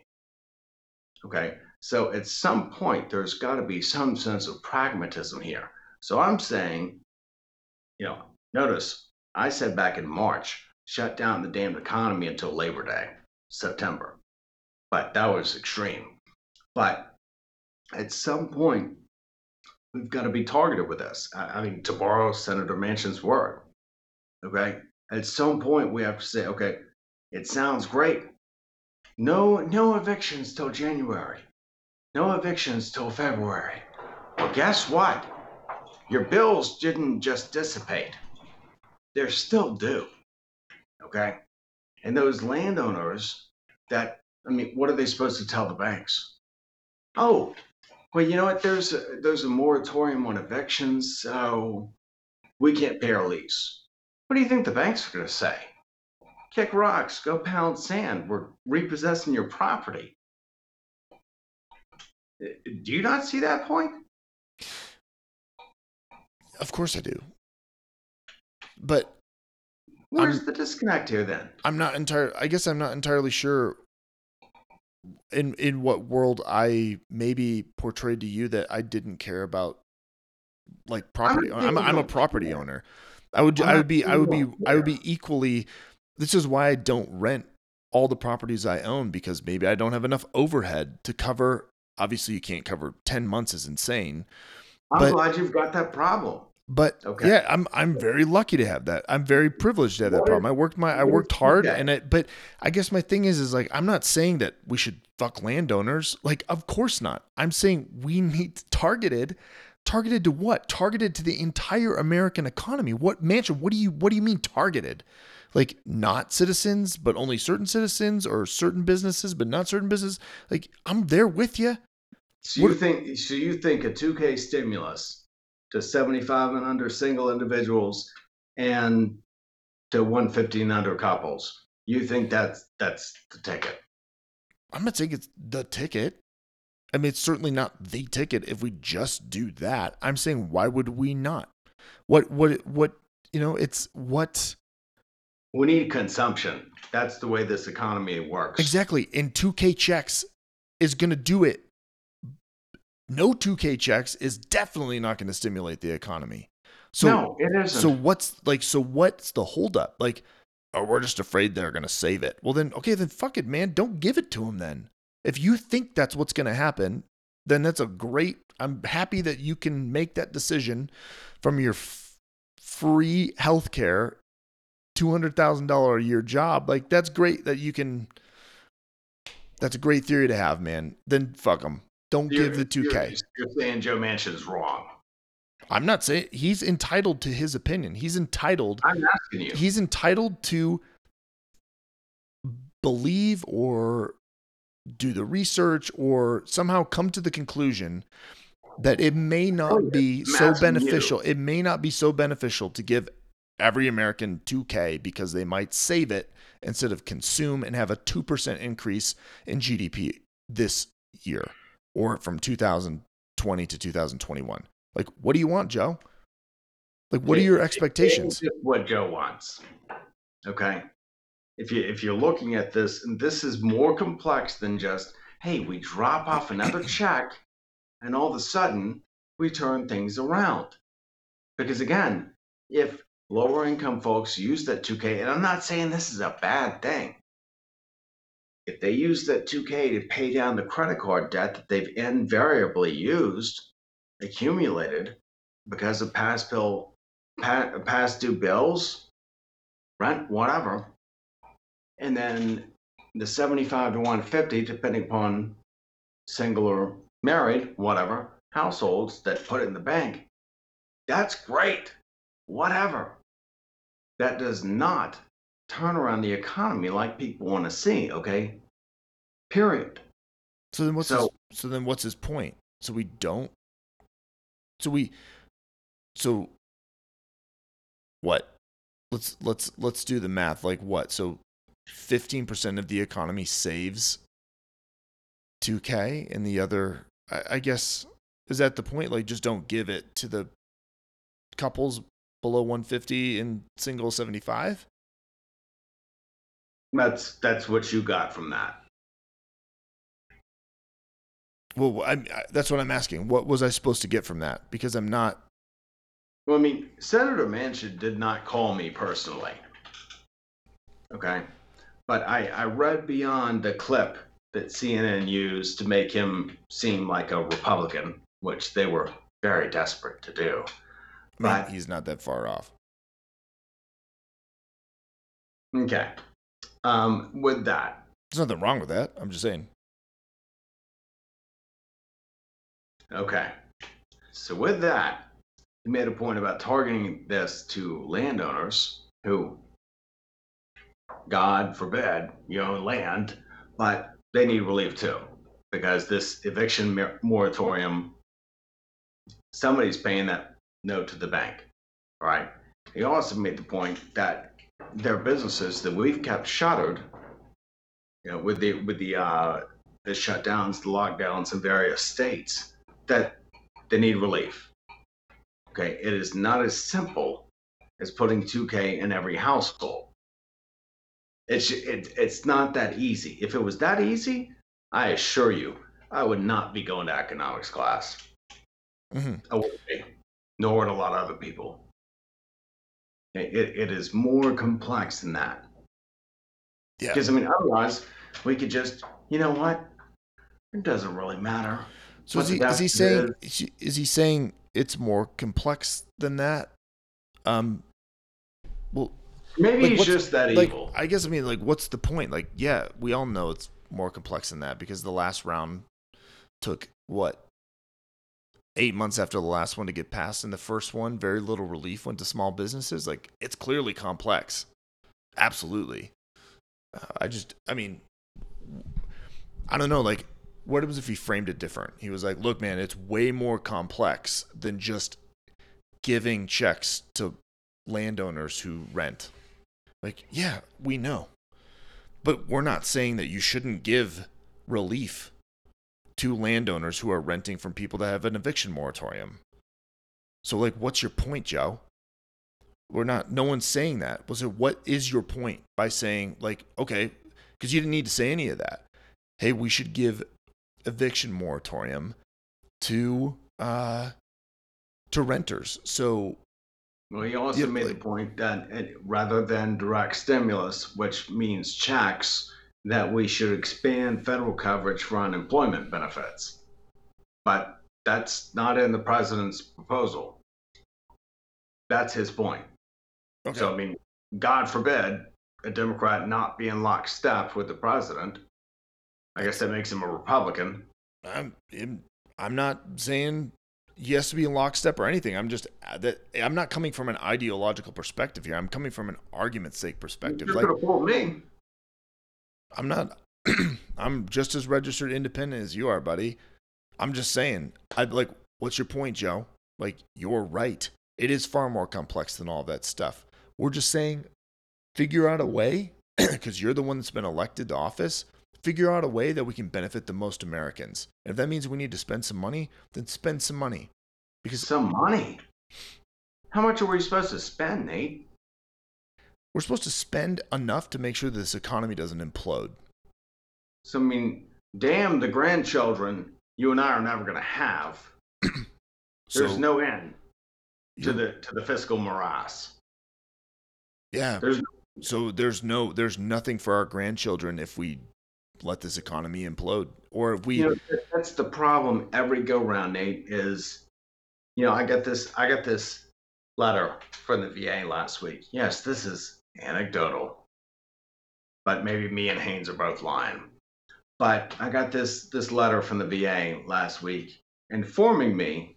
Okay. So at some point, there's got to be some sense of pragmatism here. So I'm saying, you know, notice I said back in March, shut down the damned economy until Labor Day, September. But that was extreme. But at some point, we've got to be targeted with this. I, mean, to borrow Senator Manchin's word, okay? At some point, we have to say, okay, it sounds great. No, no evictions till January. No evictions till February. Well, guess what? Your bills didn't just dissipate, they're still due. Okay? And those landowners that, I mean, what are they supposed to tell the banks? Oh, well, you know what? There's a, there's a moratorium on evictions, so we can't pay our lease. What do you think the banks are going to say? Kick rocks, go pound sand. We're repossessing your property. Do you not see that point?
Of course I do. But
Where's
I'm-
the disconnect here then?
I'm not entirely. I guess I'm not entirely sure. In in what world I maybe portrayed to you that I didn't care about, like property. I'm a, I'm a property owner. I would
I'm
I would be I would be I would be equally. This is why I don't rent all the properties I own because maybe I don't have enough overhead to cover. Obviously, you can't cover ten months is insane.
I'm
But-
glad you've got that problem.
But
Okay.
yeah, I'm I'm very lucky to have that. I'm very privileged to have that problem. I worked my I worked hard
okay.
and it but I guess my thing is is like I'm not saying that we should fuck landowners. Like of course not. I'm saying we need targeted targeted to what? Targeted to the entire American economy. What Manchin? What do you what do you mean targeted? Like not citizens, but only certain citizens or certain businesses, but not certain businesses. Like I'm there with you.
So you
What-
think so you think a 2K stimulus to 75 and under single individuals and to 150 and under couples. You think that's that's the ticket.
I'm not saying it's the ticket. I mean, it's certainly not the ticket if we just do that. I'm saying, why would we not? What, what, what, you know, it's what
We need consumption. That's the way this economy works.
exactly. And 2K checks is going to do it. No 2K checks is definitely not going to stimulate the economy. So,
no, it isn't.
so what's like, so what's the holdup? Like, oh, we're just afraid they're going to save it. Well, then, okay, then fuck it, man. Don't give it to them then. If you think that's what's going to happen, then that's a great, I'm happy that you can make that decision from your f- free healthcare two hundred thousand dollar a year job, like that's great that you can. That's a great theory to have, man. Then fuck them. Don't give the two K.
You're, you're saying Joe Manchin's wrong.
I'm not saying he's entitled to his opinion. He's entitled.
I'm asking you.
He's entitled to believe or do the research or somehow come to the conclusion that it may not
Oh,
be so
you.
beneficial. It may not be so beneficial to give every American 2K because they might save it instead of consume and have a 2% increase in GDP this year or from 2020 to 2021. Like, what do you want, Joe? Like, what are your expectations?
What Joe wants. Okay. If you if you're looking at this, and this is more complex than just, hey, we drop off another check, and all of a sudden we turn things around. Because again, if lower income folks use that 2K, and I'm not saying this is a bad thing. If they use that 2K to pay down the credit card debt that they've invariably used, accumulated because of past bill pa- past due bills, rent, whatever, and then the 75 to 150, depending upon single or married, whatever, households that put it in the bank. That's great. Whatever. That does not turn around the economy like people want to see, okay? Period.
So then what's
So-
his, so then what's his point? So we don't so we so what? Let's let's let's do the math. Like what? So 15% of the economy saves 2k and the other I, I guess is that the point like just don't give it to the couples below 150 and single 75?
That's that's what you got from that.
Well, I, I, that's what I'm asking. What was I supposed to get from that? Because I'm not
Well, I mean, Senator Manchin did not call me personally. Okay. But I, I read beyond the clip that CNN used to make him seem like a Republican, which they were very desperate to do. Right.
he's not that far off.
Okay. Um, with that,
There's nothing wrong with that. I'm just saying.
okay. So with that, he made a point about targeting this to landowners who, God forbid, you own land, but they need relief too because this eviction moratorium, somebody's paying that note to the bank, right? He also made the point that there are businesses that we've kept shuttered, you know, with the with the uh, the shutdowns, the lockdowns in various states, that they need relief. Okay, it is not as simple as putting 2K in every household. It's it, it's not that easy. If it was that easy, I assure you, I would not be going to economics class.
hmm
I wouldn't be, nor would a lot of other people. It, it, it is more complex than that.
Yeah.
Because I mean, otherwise, we could just, you know what? It doesn't really matter.
So is he, is he saying is he- is he saying it's more complex than that? Um, well,
Maybe
Like,
he's just that
like
evil.
I guess I mean like what's the point? Like yeah, we all know it's more complex than that because the last round took what eight months after the last one to get passed, and the first one very little relief went to small businesses. Like it's clearly complex, absolutely. Uh, I just I mean I don't know like what was if he framed it different? He was like, look, man, it's way more complex than just giving checks to landowners who rent. Like, yeah, we know. But we're not saying that you shouldn't give relief to landowners who are renting from people that have an eviction moratorium. So, like, what's your point, Joe? We're not, no one's saying that. Was it, what is your point by saying, like, okay, because you didn't need to say any of that. Hey, we should give eviction moratorium to, uh, to renters. So,
Well, he also
Yeah,
made
like-
the point that it, rather than direct stimulus, which means checks, that we should expand federal coverage for unemployment benefits. But that's not in the president's proposal. That's his point.
okay.
So, I mean, God forbid, a Democrat not be in lockstep with the president. I guess that makes him a Republican.
I'm I'm- not saying he has to be in lockstep or anything. I'm just uh, that I'm not coming from an ideological perspective here. I'm coming from an argument's sake perspective.
You
Like
could have fooled me.
I'm not. I'm just as registered independent as you are, buddy. I'm just saying. I like. What's your point, Joe? Like you're right. It is far more complex than all that stuff. We're just saying, figure out a way because you're the one that's been elected to office. Figure out a way that we can benefit the most Americans. And if that means we need to spend some money, then spend some money. Because
Some money. How much are we supposed to spend, Nate?
We're supposed to spend enough to make sure this economy doesn't implode.
So, I mean, damn the grandchildren you and I are never going to have. There's
So,
no end to the to the fiscal morass.
yeah.
There's
So there's no there's nothing for our grandchildren if we let this economy implode or if we
you know that's the problem every go round nate is you know i got this i got this letter from the va last week yes this is anecdotal but maybe me and haynes are both lying but i got this this letter from the va last week informing me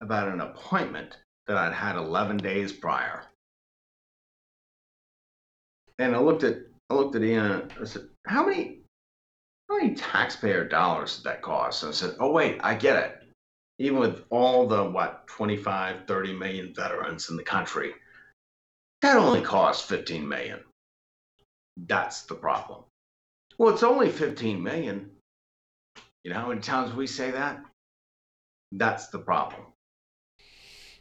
about an appointment that i'd had 11 days prior and i looked at i looked at ian i said how many how many taxpayer dollars did that cost? And I said, oh, wait, I get it. Even with all the, what, 25, 30 million veterans in the country, that only costs 15 million. That's the problem. Well, it's only 15 million. You know how many times we say that? That's the problem.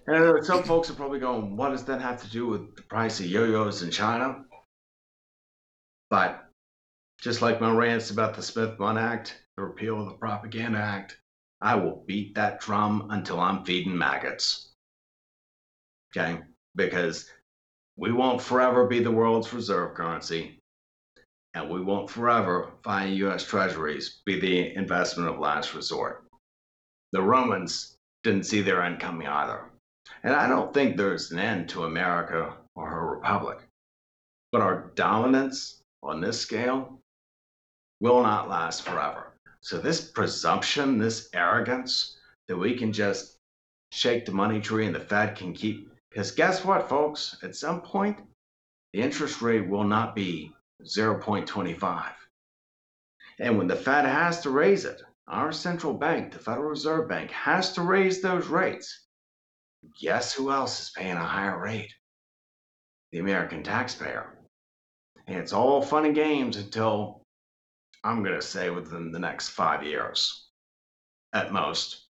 And some folks are probably going, what does that have to do with the price of yo yo's in China? But just like my rants about the Smith Mundt Act, the repeal of the Propaganda Act, I will beat that drum until I'm feeding maggots. Okay? Because we won't forever be the world's reserve currency, and we won't forever find U.S. treasuries be the investment of last resort. The Romans didn't see their end coming either. And I don't think there's an end to America or her republic. But our dominance on this scale will not last forever. So, this presumption, this arrogance that we can just shake the money tree and the Fed can keep, because guess what, folks? At some point, the interest rate will not be 0.25. And when the Fed has to raise it, our central bank, the Federal Reserve Bank, has to raise those rates. Guess who else is paying a higher rate? The American taxpayer. And it's all fun and games until I'm going to say within the next five years, at most,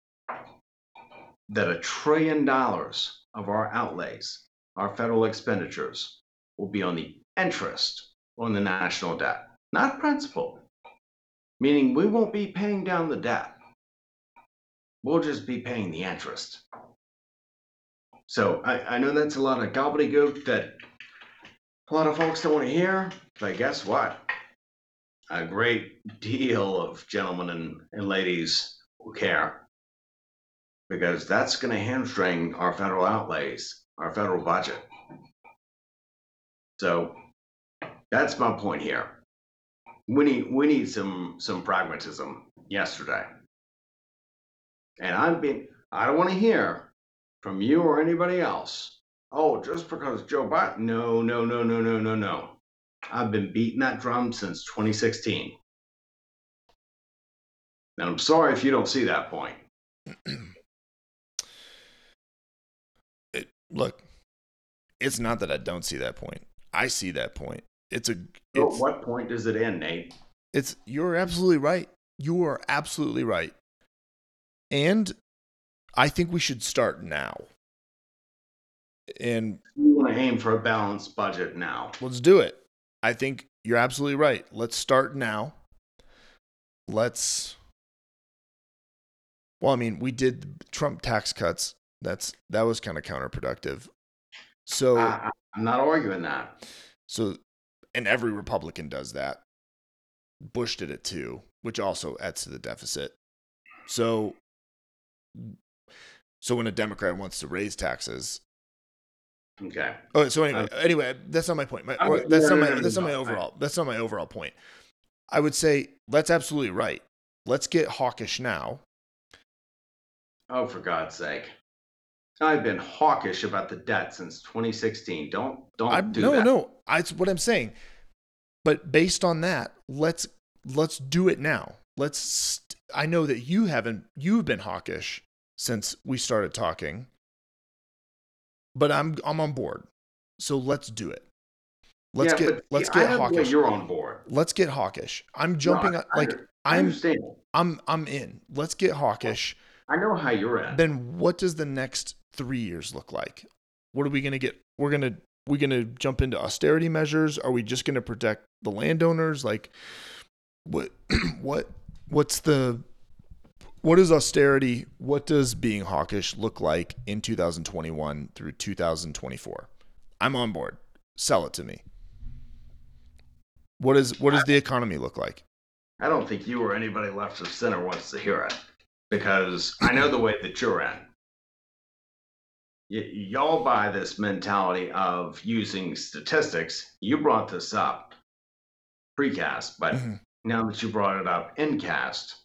that a trillion dollars of our outlays, our federal expenditures, will be on the interest on the national debt, not principal. Meaning we won't be paying down the debt. We'll just be paying the interest. So I, I know that's a lot of gobbledygook that a lot of folks don't want to hear, but guess what? a great deal of gentlemen and, and ladies who care because that's going to hamstring our federal outlays, our federal budget. So that's my point here. We need we need some some pragmatism yesterday. And I've been I don't want to hear from you or anybody else. Oh, just because Joe Biden. No, no, no, no, no, no, no. I've been beating that drum since 2016. And I'm sorry if you don't see that point.
it, look, it's not that I don't see that point. I see that point. It's a it's,
at what point does it end, Nate?
it's you're absolutely right. You are absolutely right. And I think we should start now. And
we want to aim for a balanced budget now.
let's do it. I think you're absolutely right. Let's start now. Let's Well, I mean, we did Trump tax cuts. That's that was kind of counterproductive. So
I'm not arguing that.
So, and every Republican does that. Bush did it too, which also adds to the deficit. So, so when a Democrat wants to raise taxes,
Okay.
Oh, so anyway, uh, anyway, that's not my point. My, or that's not my that's not my overall. That's not my overall point. I would say that's absolutely right. Let's get hawkish now.
Oh, for God's sake. I've been hawkish about the debt since 2016. Don't don't
I
do
no
that.
no. No, that's what I'm saying. But based on that, let's let's do it now. Let's. St- I know that you haven't. You've been hawkish since we started talking. But I'm I'm on board. So let's do it. Let's
Yeah,
get
but
let's
I
get
know
hawkish.
You're on board.
Let's get hawkish. I'm jumping
No, I-
like
I
I'm
understand.
I'm I'm in. Let's get hawkish.
I know how you're at.
Then what does the next three years look like? What are we gonna get? We're gonna we gonna jump into austerity measures? Are we just gonna protect the landowners? Like what what what's the what is austerity? What does being hawkish look like in 2021 through 2024? I'm on board. Sell it to me. What is what does the economy look like?
I don't think you or anybody left of center wants to hear it because I know the way that you're in. Y- y'all buy this mentality of using statistics. You brought this up precast, but
Mhm.
now that you brought it up in cast,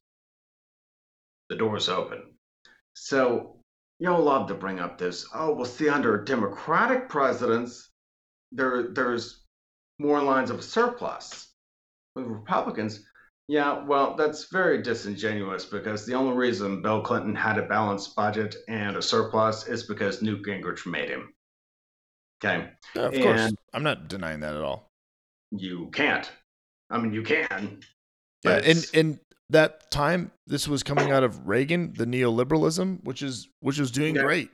the door's open. So y'all love to bring up this. Oh, well, see, under Democratic presidents, there there's more lines of surplus. With Republicans, yeah, well, that's very disingenuous because the only reason Bill Clinton had a balanced budget and a surplus is because Newt Gingrich made him. Okay,
Yeah, of course. I'm not denying that at all.
you can't. I mean, you can.
Yeah, and and that time this was coming out of Reagan, the neoliberalism, which is which was doing
Yeah.
great.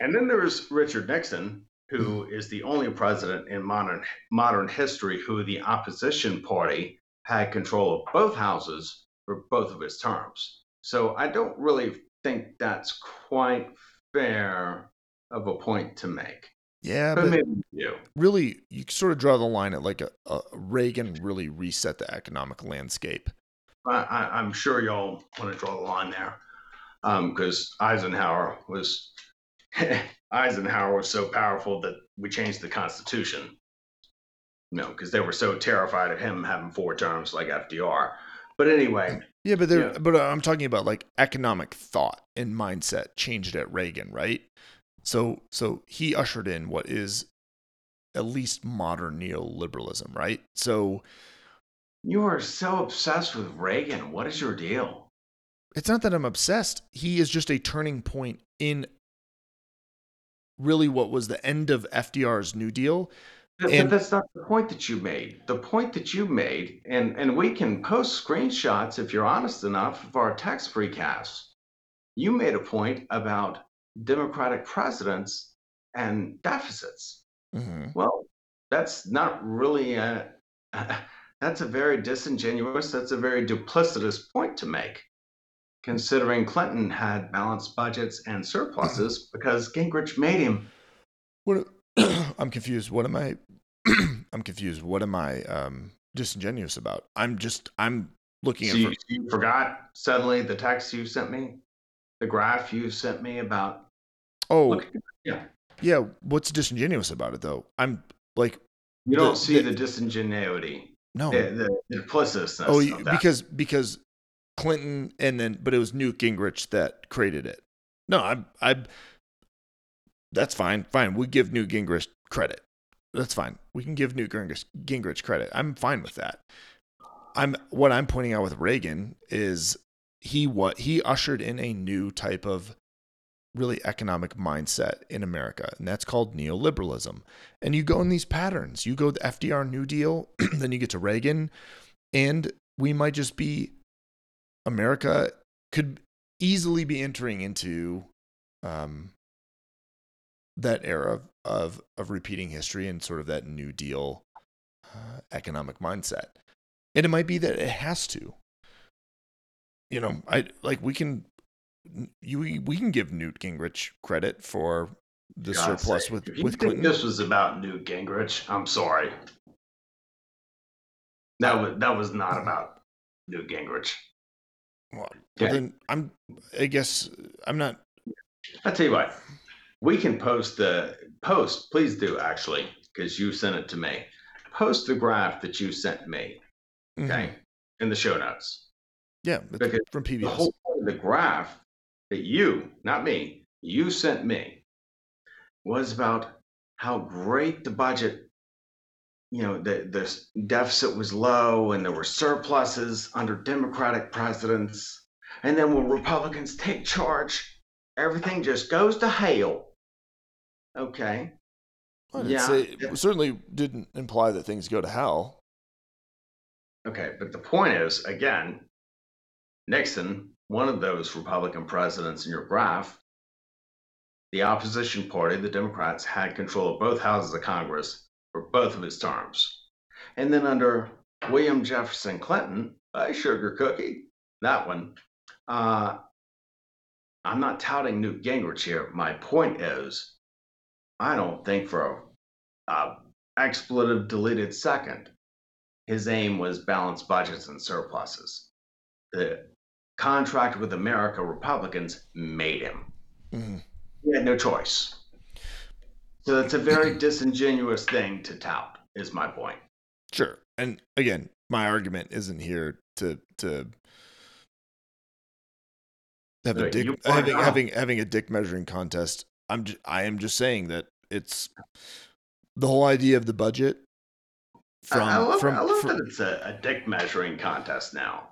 And then there's Richard Nixon, who
Mm-hmm.
is the only president in modern modern history who the opposition party had control of both houses for both of his terms. So I don't really think that's quite fair of a point to make.
Yeah,
But
but
maybe you.
really, you sort of draw the line at like a, a Reagan really reset the economic landscape.
I, I'm sure y'all want to draw the line there, um, because Eisenhower was Eisenhower was so powerful that we changed the Constitution. No, because they were so terrified of him having four terms like FDR. But anyway,
Yeah, but there,
Yeah.
but uh, I'm talking about like economic thought and mindset changed at Reagan, right? So, so he ushered in what is at least modern neoliberalism, right? So
you are so obsessed with Reagan. What is your deal?
it's not that I'm obsessed. He is just a turning point in really what was the end of FDR's New Deal. And-
that's not the point that you made. The point that you made, and, and we can post screenshots if you're honest enough of our text precasts. You made a point about Democratic presidents and deficits.
Mhm.
Well, that's not really a, that's a very disingenuous, that's a very duplicitous point to make, considering Clinton had balanced budgets and surpluses because Gingrich made him.
What I'm confused. What am I? I'm confused. What am I um, disingenuous about? I'm just I'm looking
So
at.
you,
For,
you forgot suddenly the text you sent me, the graph you sent me about.
oh
Look, yeah,
yeah. What's disingenuous about it though? I'm like
you don't
The-
see
the-
the, disingenuity,
no.
the, the, duplicitousness.
oh,
of
you-
that.
because because Clinton and then but it was Newt Gingrich that created it. No, I I. That's fine. Fine. We give Newt Gingrich credit. That's fine. We can give Newt Gingrich, Gingrich credit. I'm fine with that. I'm what I'm pointing out with Reagan is he what he ushered in a new type of really economic mindset in America, and that's called neoliberalism. And you go in these patterns. You go the FDR New Deal, then you get to Reagan, and we might just be America could easily be entering into um, that era of, of of repeating history and sort of that New Deal uh, economic mindset. And it might be that it has to. You know, I like we can you we can give Newt Gingrich credit for the
God's
surplus
sake,
with with
think
Clinton.
this was about Newt Gingrich, I'm sorry. That was that was not about Newt Gingrich.
Well,
Okay.
then I'm I guess I'm not
I tell you what, we can post the post. Please do actually, because you sent it to me. Post the graph that you sent me. Mm-hmm. Okay, in the show notes.
Yeah,
Because
from PBS.
The whole point of the graph that you, not me, you sent me was about how great the budget, you know, the, the deficit was low and there were surpluses under Democratic presidents. And then when Republicans take charge, everything just goes to hell. Okay.
Didn't
yeah,
say, certainly didn't imply that things go to hell.
Okay. But the point is, again, Nixon, one of those Republican presidents in your graph, the opposition party, the Democrats, had control of both houses of Congress for both of his terms. And then under William Jefferson Clinton, a sugar cookie, that one, uh, I'm not touting Newt Gingrich here. My point is, I don't think for a, a expletive deleted second, his aim was balanced budgets and surpluses. The contract with America Republicans made him.
Mhm.
He had no choice. So that's a very disingenuous thing to tout, is my point.
Sure. And again, my argument isn't here to to have a dick having having having a dick measuring contest. I'm just, I am just saying that it's the whole idea of the budget from
I, I love,
from,
I love
from-
that it's a, a dick measuring contest now.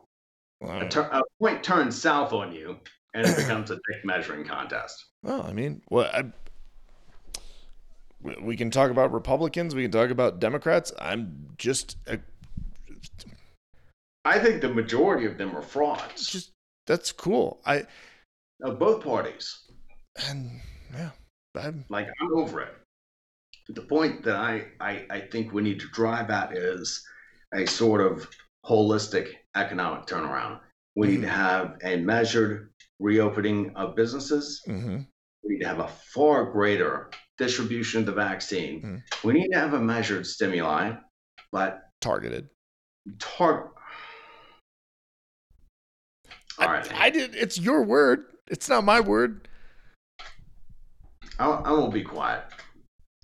A, tur- a point turns south on you, and it becomes a dick measuring contest.
well, I mean, well, I, we- we can talk about Republicans, we can talk about Democrats. I'm just a,
I think the majority of them are frauds
just that's cool. I
of both parties.
and yeah, I'm
like I'm over it. The point that I, I I think we need to drive at is a sort of holistic economic turnaround. We need to have a measured reopening of businesses.
mhm.
We need to have a far greater distribution of the vaccine.
Mhm.
We need to have a measured stimuli, but
targeted.
tar- All right,
I, I did. It's your word. It's not my word.
I, I won't be quiet.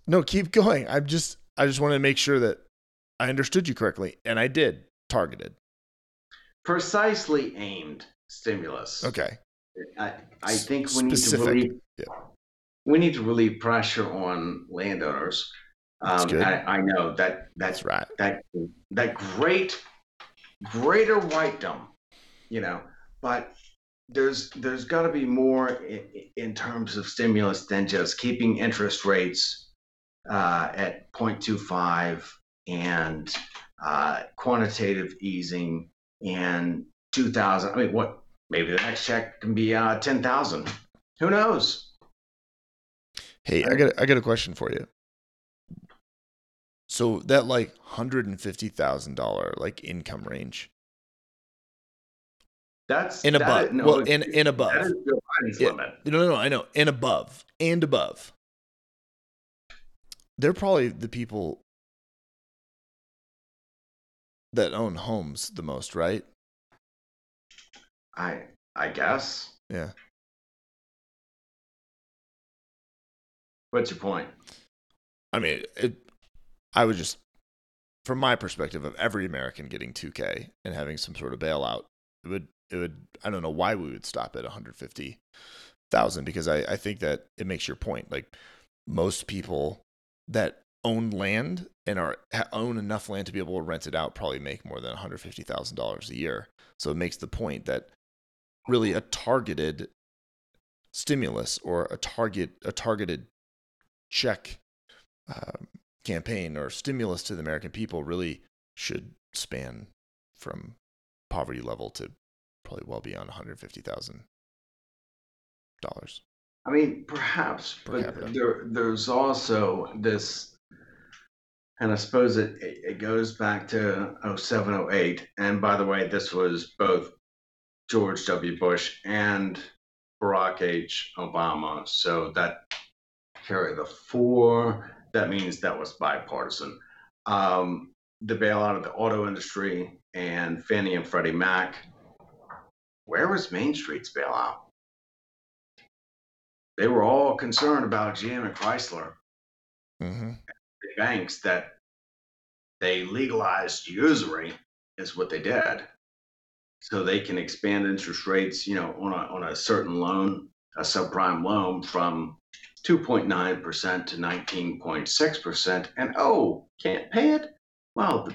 No, keep going. I'm just. I just wanted to make sure that I understood you correctly, and I did. Targeted.
Precisely aimed stimulus.
Okay.
I, I think we need to relieve,
yeah.
we need to relieve pressure on landowners. Um,
good.
I, I know that
That's
that's
right.
that that great greater whitedom, you know, but there's there's got to be more in, in terms of stimulus than just keeping interest rates uh, at 0.25 and uh, quantitative easing and 2000 i mean what maybe the next check can be uh, 10000 who knows
Hey, I got. I got a question for you. So that like hundred and fifty thousand dollar like income range
that's
in
that
above.
is- no,
well, in in
that
above.
is Joe Biden's
Yeah.
limit
No, no, no. I know. And above. And above. They're probably the people that own homes the most, right?
i i guess
Yeah.
what's your point
I mean, it, I would just, from my perspective of every American getting 2K and having some sort of bailout, it would, it would, I don't know why we would stop at 150,000 because I, I think that it makes your point. Like most people that own land and are own enough land to be able to rent it out probably make more than $150,000 a year. So it makes the point that really a targeted stimulus or a target, a targeted check um, campaign or stimulus to the American people really should span from poverty level to probably well beyond one hundred fifty thousand dollars.
I mean, perhaps,
Per
but there, there's also this, and I suppose it, it, it goes back to 07, 08. And by the way, this was both George W. Bush and Barack H. Obama. So that carry the four. That means that was bipartisan. Um, the bailout of the auto industry and Fannie and Freddie Mac. Where was Main Street's bailout? they were all concerned about GM and Chrysler,
Mm-hmm.
the banks, that they legalized usury, is what they did. So they can expand interest rates, you know, on a, on a certain loan, a subprime loan from 2.9% to 19.6%. And oh, can't pay it? Well, the,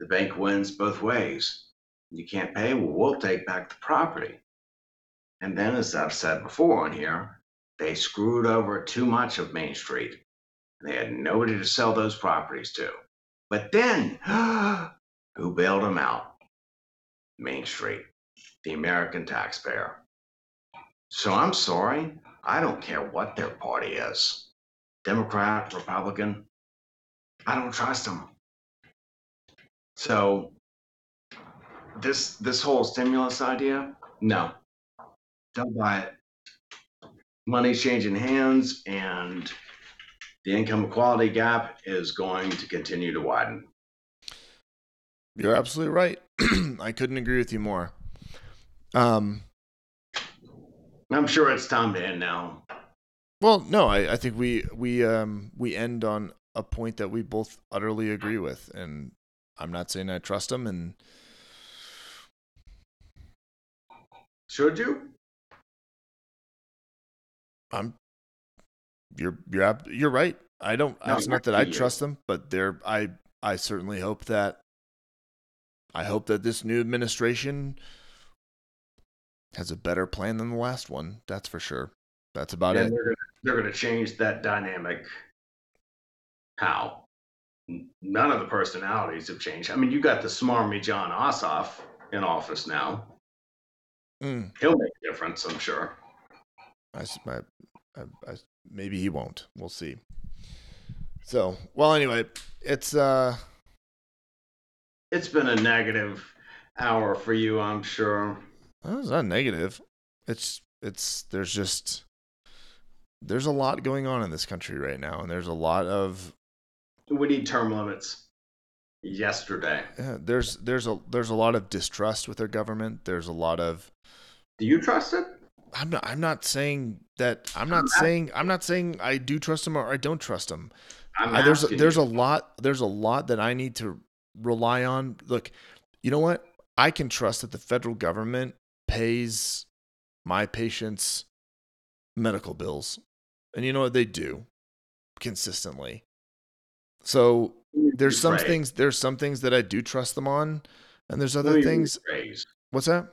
the bank wins both ways. You can't pay, well, we'll take back the property. And then, as I've said before on here, they screwed over too much of Main Street. They had nobody to sell those properties to. But then, who bailed them out? Main Street, the American taxpayer. So I'm sorry, I don't care what their party is Democrat, Republican. I don't trust them. So this this whole stimulus idea, no. Don't buy it. Money's changing hands and the income equality gap is going to continue to widen.
You're absolutely right. I couldn't agree with you more. Um,
I'm sure it's time to end now.
well, no, I, I think we we um we end on a point that we both utterly agree with, and I'm not saying I trust him, and
Should you?
I'm you're you're you're right. I don't.
No,
it's not that I trust them, but there. I I certainly hope that. I hope that this new administration has a better plan than the last one. That's for sure. That's about
and
it.
they're gonna, they're going to change that dynamic. How? None of the personalities have changed. I mean, you got the smarmy Jon Ossoff in office now.
Mm,
He'll make a difference, I'm sure.
I, I- I- maybe he won't. We'll see. So, well, anyway, it's uh,
It's been a negative hour for you, I'm sure.
well, it's not negative. It's it's there's just there's a lot going on in this country right now, and there's a lot of
We need term limits. Yesterday.
yeah, there's there's a there's a lot of distrust with our government. There's a lot of
Do you trust it?
I'm not I'm not saying that I'm not
I'm
saying I'm not saying I do trust him or I don't trust him.
I'm
there's a, there's
you.
a lot there's a lot that I need to rely on. Look, you know what? I can trust that the federal government pays my patients medical bills. And you know what they do consistently. So there's some
Rephrase.
things there's some things that I do trust them on and there's other things. What's that?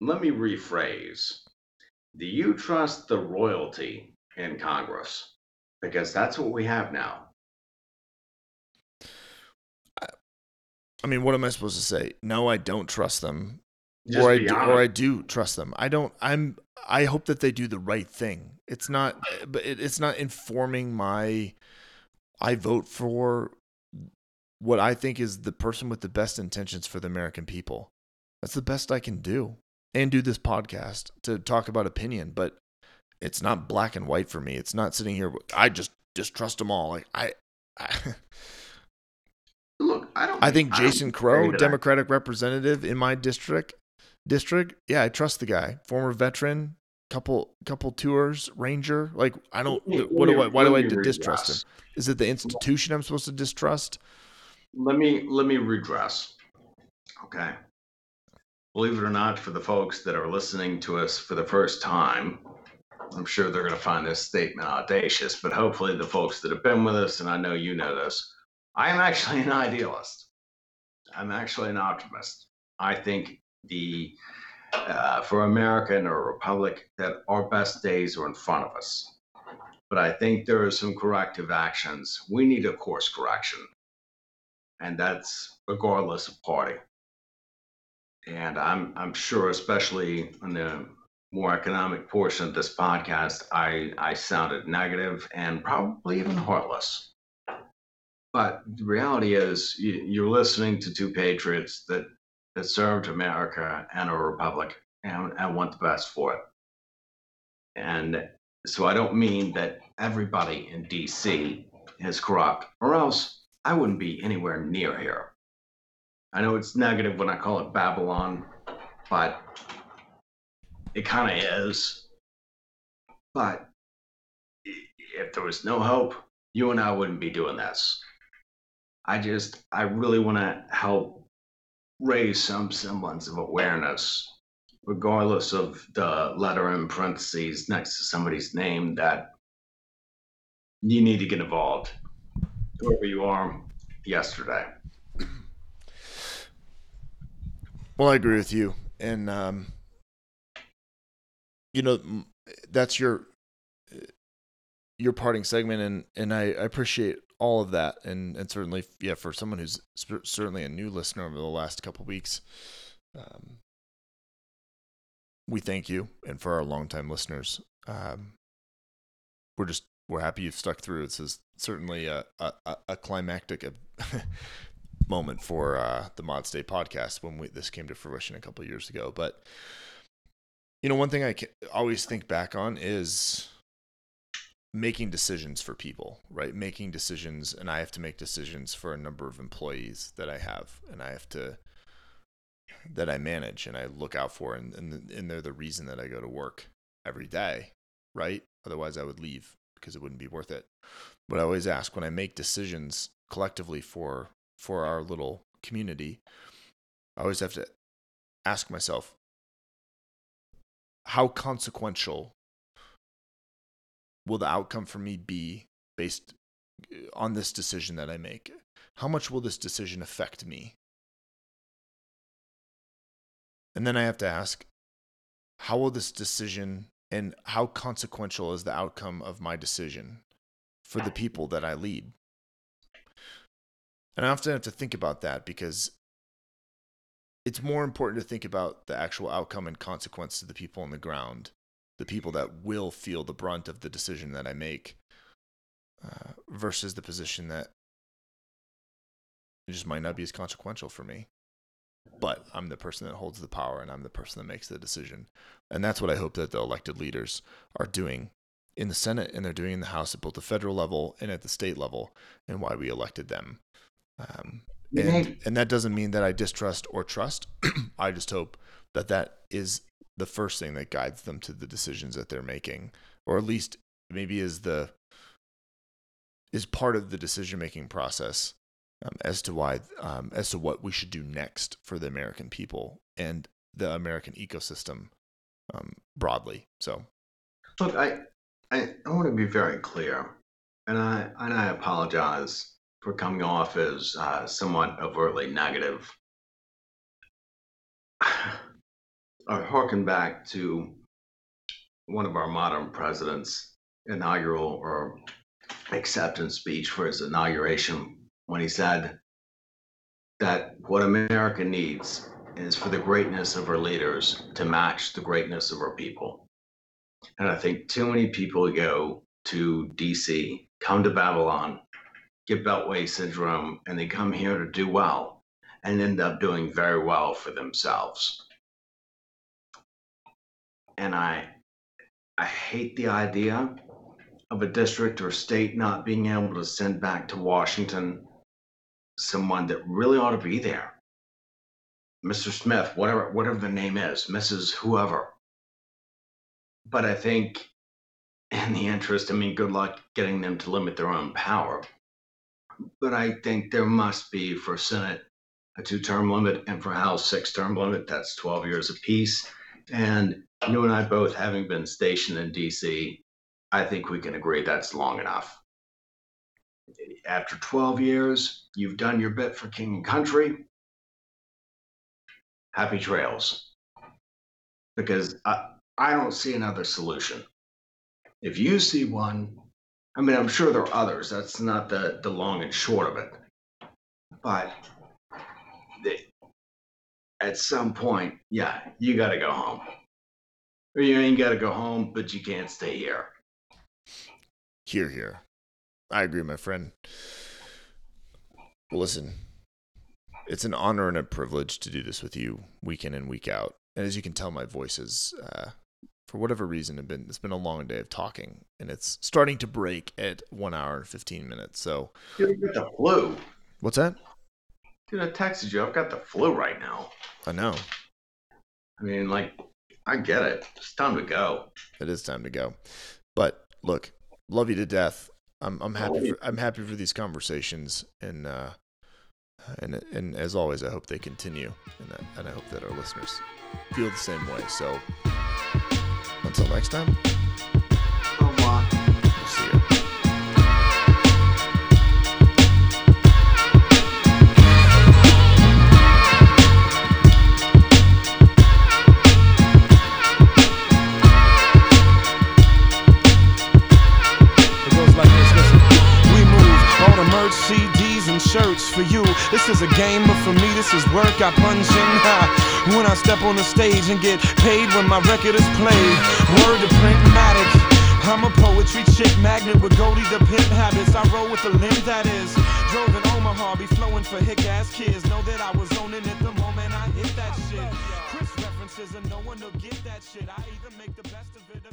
Let me rephrase. Do you trust the royalty in Congress? Because that's what we have now.
I mean, what am I supposed to say? No, I don't trust them.
Just
or I do, or I do trust them. I don't. I'm. I hope that they do the right thing. It's not, but it, it's not informing my. I vote for what I think is the person with the best intentions for the American people. That's the best I can do, and do this podcast to talk about opinion. But it's not black and white for me. It's not sitting here. I just distrust them all. Like I. I
Look, I don't.
I think
I
Jason Crow,
that I-
Democratic representative in my district, district, yeah, I trust the guy. Former veteran, couple couple tours, ranger. Like I don't. What do I? Why do I distrust him? Is it the institution I'm supposed to distrust?
Let me let me redress. Okay. Believe it or not, for the folks that are listening to us for the first time, I'm sure they're going to find this statement audacious, but hopefully the folks that have been with us, and I know you know this, I am actually an idealist. I'm actually an optimist. I think the uh, for America and a republic that our best days are in front of us. But I think there are some corrective actions. We need a course correction and that's regardless of party. And I'm I'm sure, especially in the more economic portion of this podcast, I I sounded negative and probably even heartless. But the reality is, you, you're listening to two patriots that that served America and a republic and, and want the best for it. And so I don't mean that everybody in D.C. is corrupt, or else I wouldn't be anywhere near here. I know it's negative when I call it Babylon, but it kind of is. But if there was no hope, you and I wouldn't be doing this. I just, I really want to help raise some semblance of awareness, regardless of the letter in parentheses next to somebody's name, that you need to get involved, whoever you are, yesterday.
Well, I agree with you, and um, you know that's your your parting segment, and and I, I appreciate all of that, and and certainly yeah for someone who's sp- certainly a new listener over the last couple weeks, um, we thank you, and for our longtime listeners, um, we're just we're happy you've stuck through. This is certainly a a, a- a climactic moment for uh, the Mod State podcast when we, this came to fruition a couple years ago. But you know, one thing I can always think back on is making decisions for people, right? Making decisions, and I have to make decisions for a number of employees that I have, and I have to that I manage and I look out for, and and, and they're the reason that I go to work every day, right? Otherwise, I would leave because it wouldn't be worth it. But I always ask when I make decisions collectively for for our little community, I always have to ask myself how consequential will the outcome for me be based uh, on this decision that I make? How much will this decision affect me? And then I have to ask, how will this decision and how consequential is the outcome of my decision for the people that I lead? And I often have to think about that because it's more important to think about the actual outcome and consequence to the people on the ground, the people that will feel the brunt of the decision that I make, uh, versus the position that just might not be as consequential for me. But I'm the person that holds the power and I'm the person that makes the decision. And that's what I hope that the elected leaders are doing in the Senate and they're doing in the House at both the federal level and at the state level, and why we elected them. Um, and and that doesn't mean that I distrust or trust. I just hope that that is the first thing that guides them to the decisions that they're making, or at least maybe is the is part of the decision making process um, as to why um, as to what we should do next for the American people and the American ecosystem um, broadly. So
Look, I, I, I want to be very clear, and I and I apologize for coming off as uh, somewhat overtly negative. I harken back to one of our modern presidents' inaugural or acceptance speech for his inauguration when he said that what America needs is for the greatness of our leaders to match the greatness of our people. And I think too many people go to DC, come to Babylon, get Beltway syndrome, and they come here to do well and end up doing very well for themselves. And I I hate the idea of a district or state not being able to send back to Washington someone that really ought to be there. Mr. Smith, whatever whatever the name is, Mrs. Whoever. But I think in the interest, I mean, good luck getting them to limit their own power. But I think there must be for Senate a two-term limit and for House six-term limit. That's 12 years apiece. And you and I both having been stationed in DC, I think we can agree that's long enough. After 12 years, you've done your bit for king and country. Happy trails. Because I, I don't see another solution. If you see one, I mean, I'm sure there are others. That's not the, the long and short of it. But the, at some point, yeah, you got to go home. Or you ain't got to go home, but you can't stay here.
here, here. I agree, my friend. Well, listen, it's an honor and a privilege to do this with you week in and week out. And as you can tell, my voice is, uh, for whatever reason, have been it's been a long day of talking, and it's starting to break at one hour and fifteen minutes. So,
Dude, I got the flu.
what's that?
Dude, I texted you. I've got the flu right now.
I know
I mean, like, I get it. It's time to go.
it is time to go, but look, love you to death. I'm I'm happy for, I'm happy for these conversations and uh and and as always I hope they continue and I, and I hope that our listeners feel the same way. So until next time,
This is a game, but for me, this is work. I punch in high when I step on the stage and get paid when my record is played. Word to Printmatic. I'm a poetry chick magnet with Goldie the pimp habits. I roll with the limb that is. Drove in Omaha, be flowing for hick ass kids. Know that I was owning it the moment I hit that shit. Chris references and no one will get that shit. I either make the best of it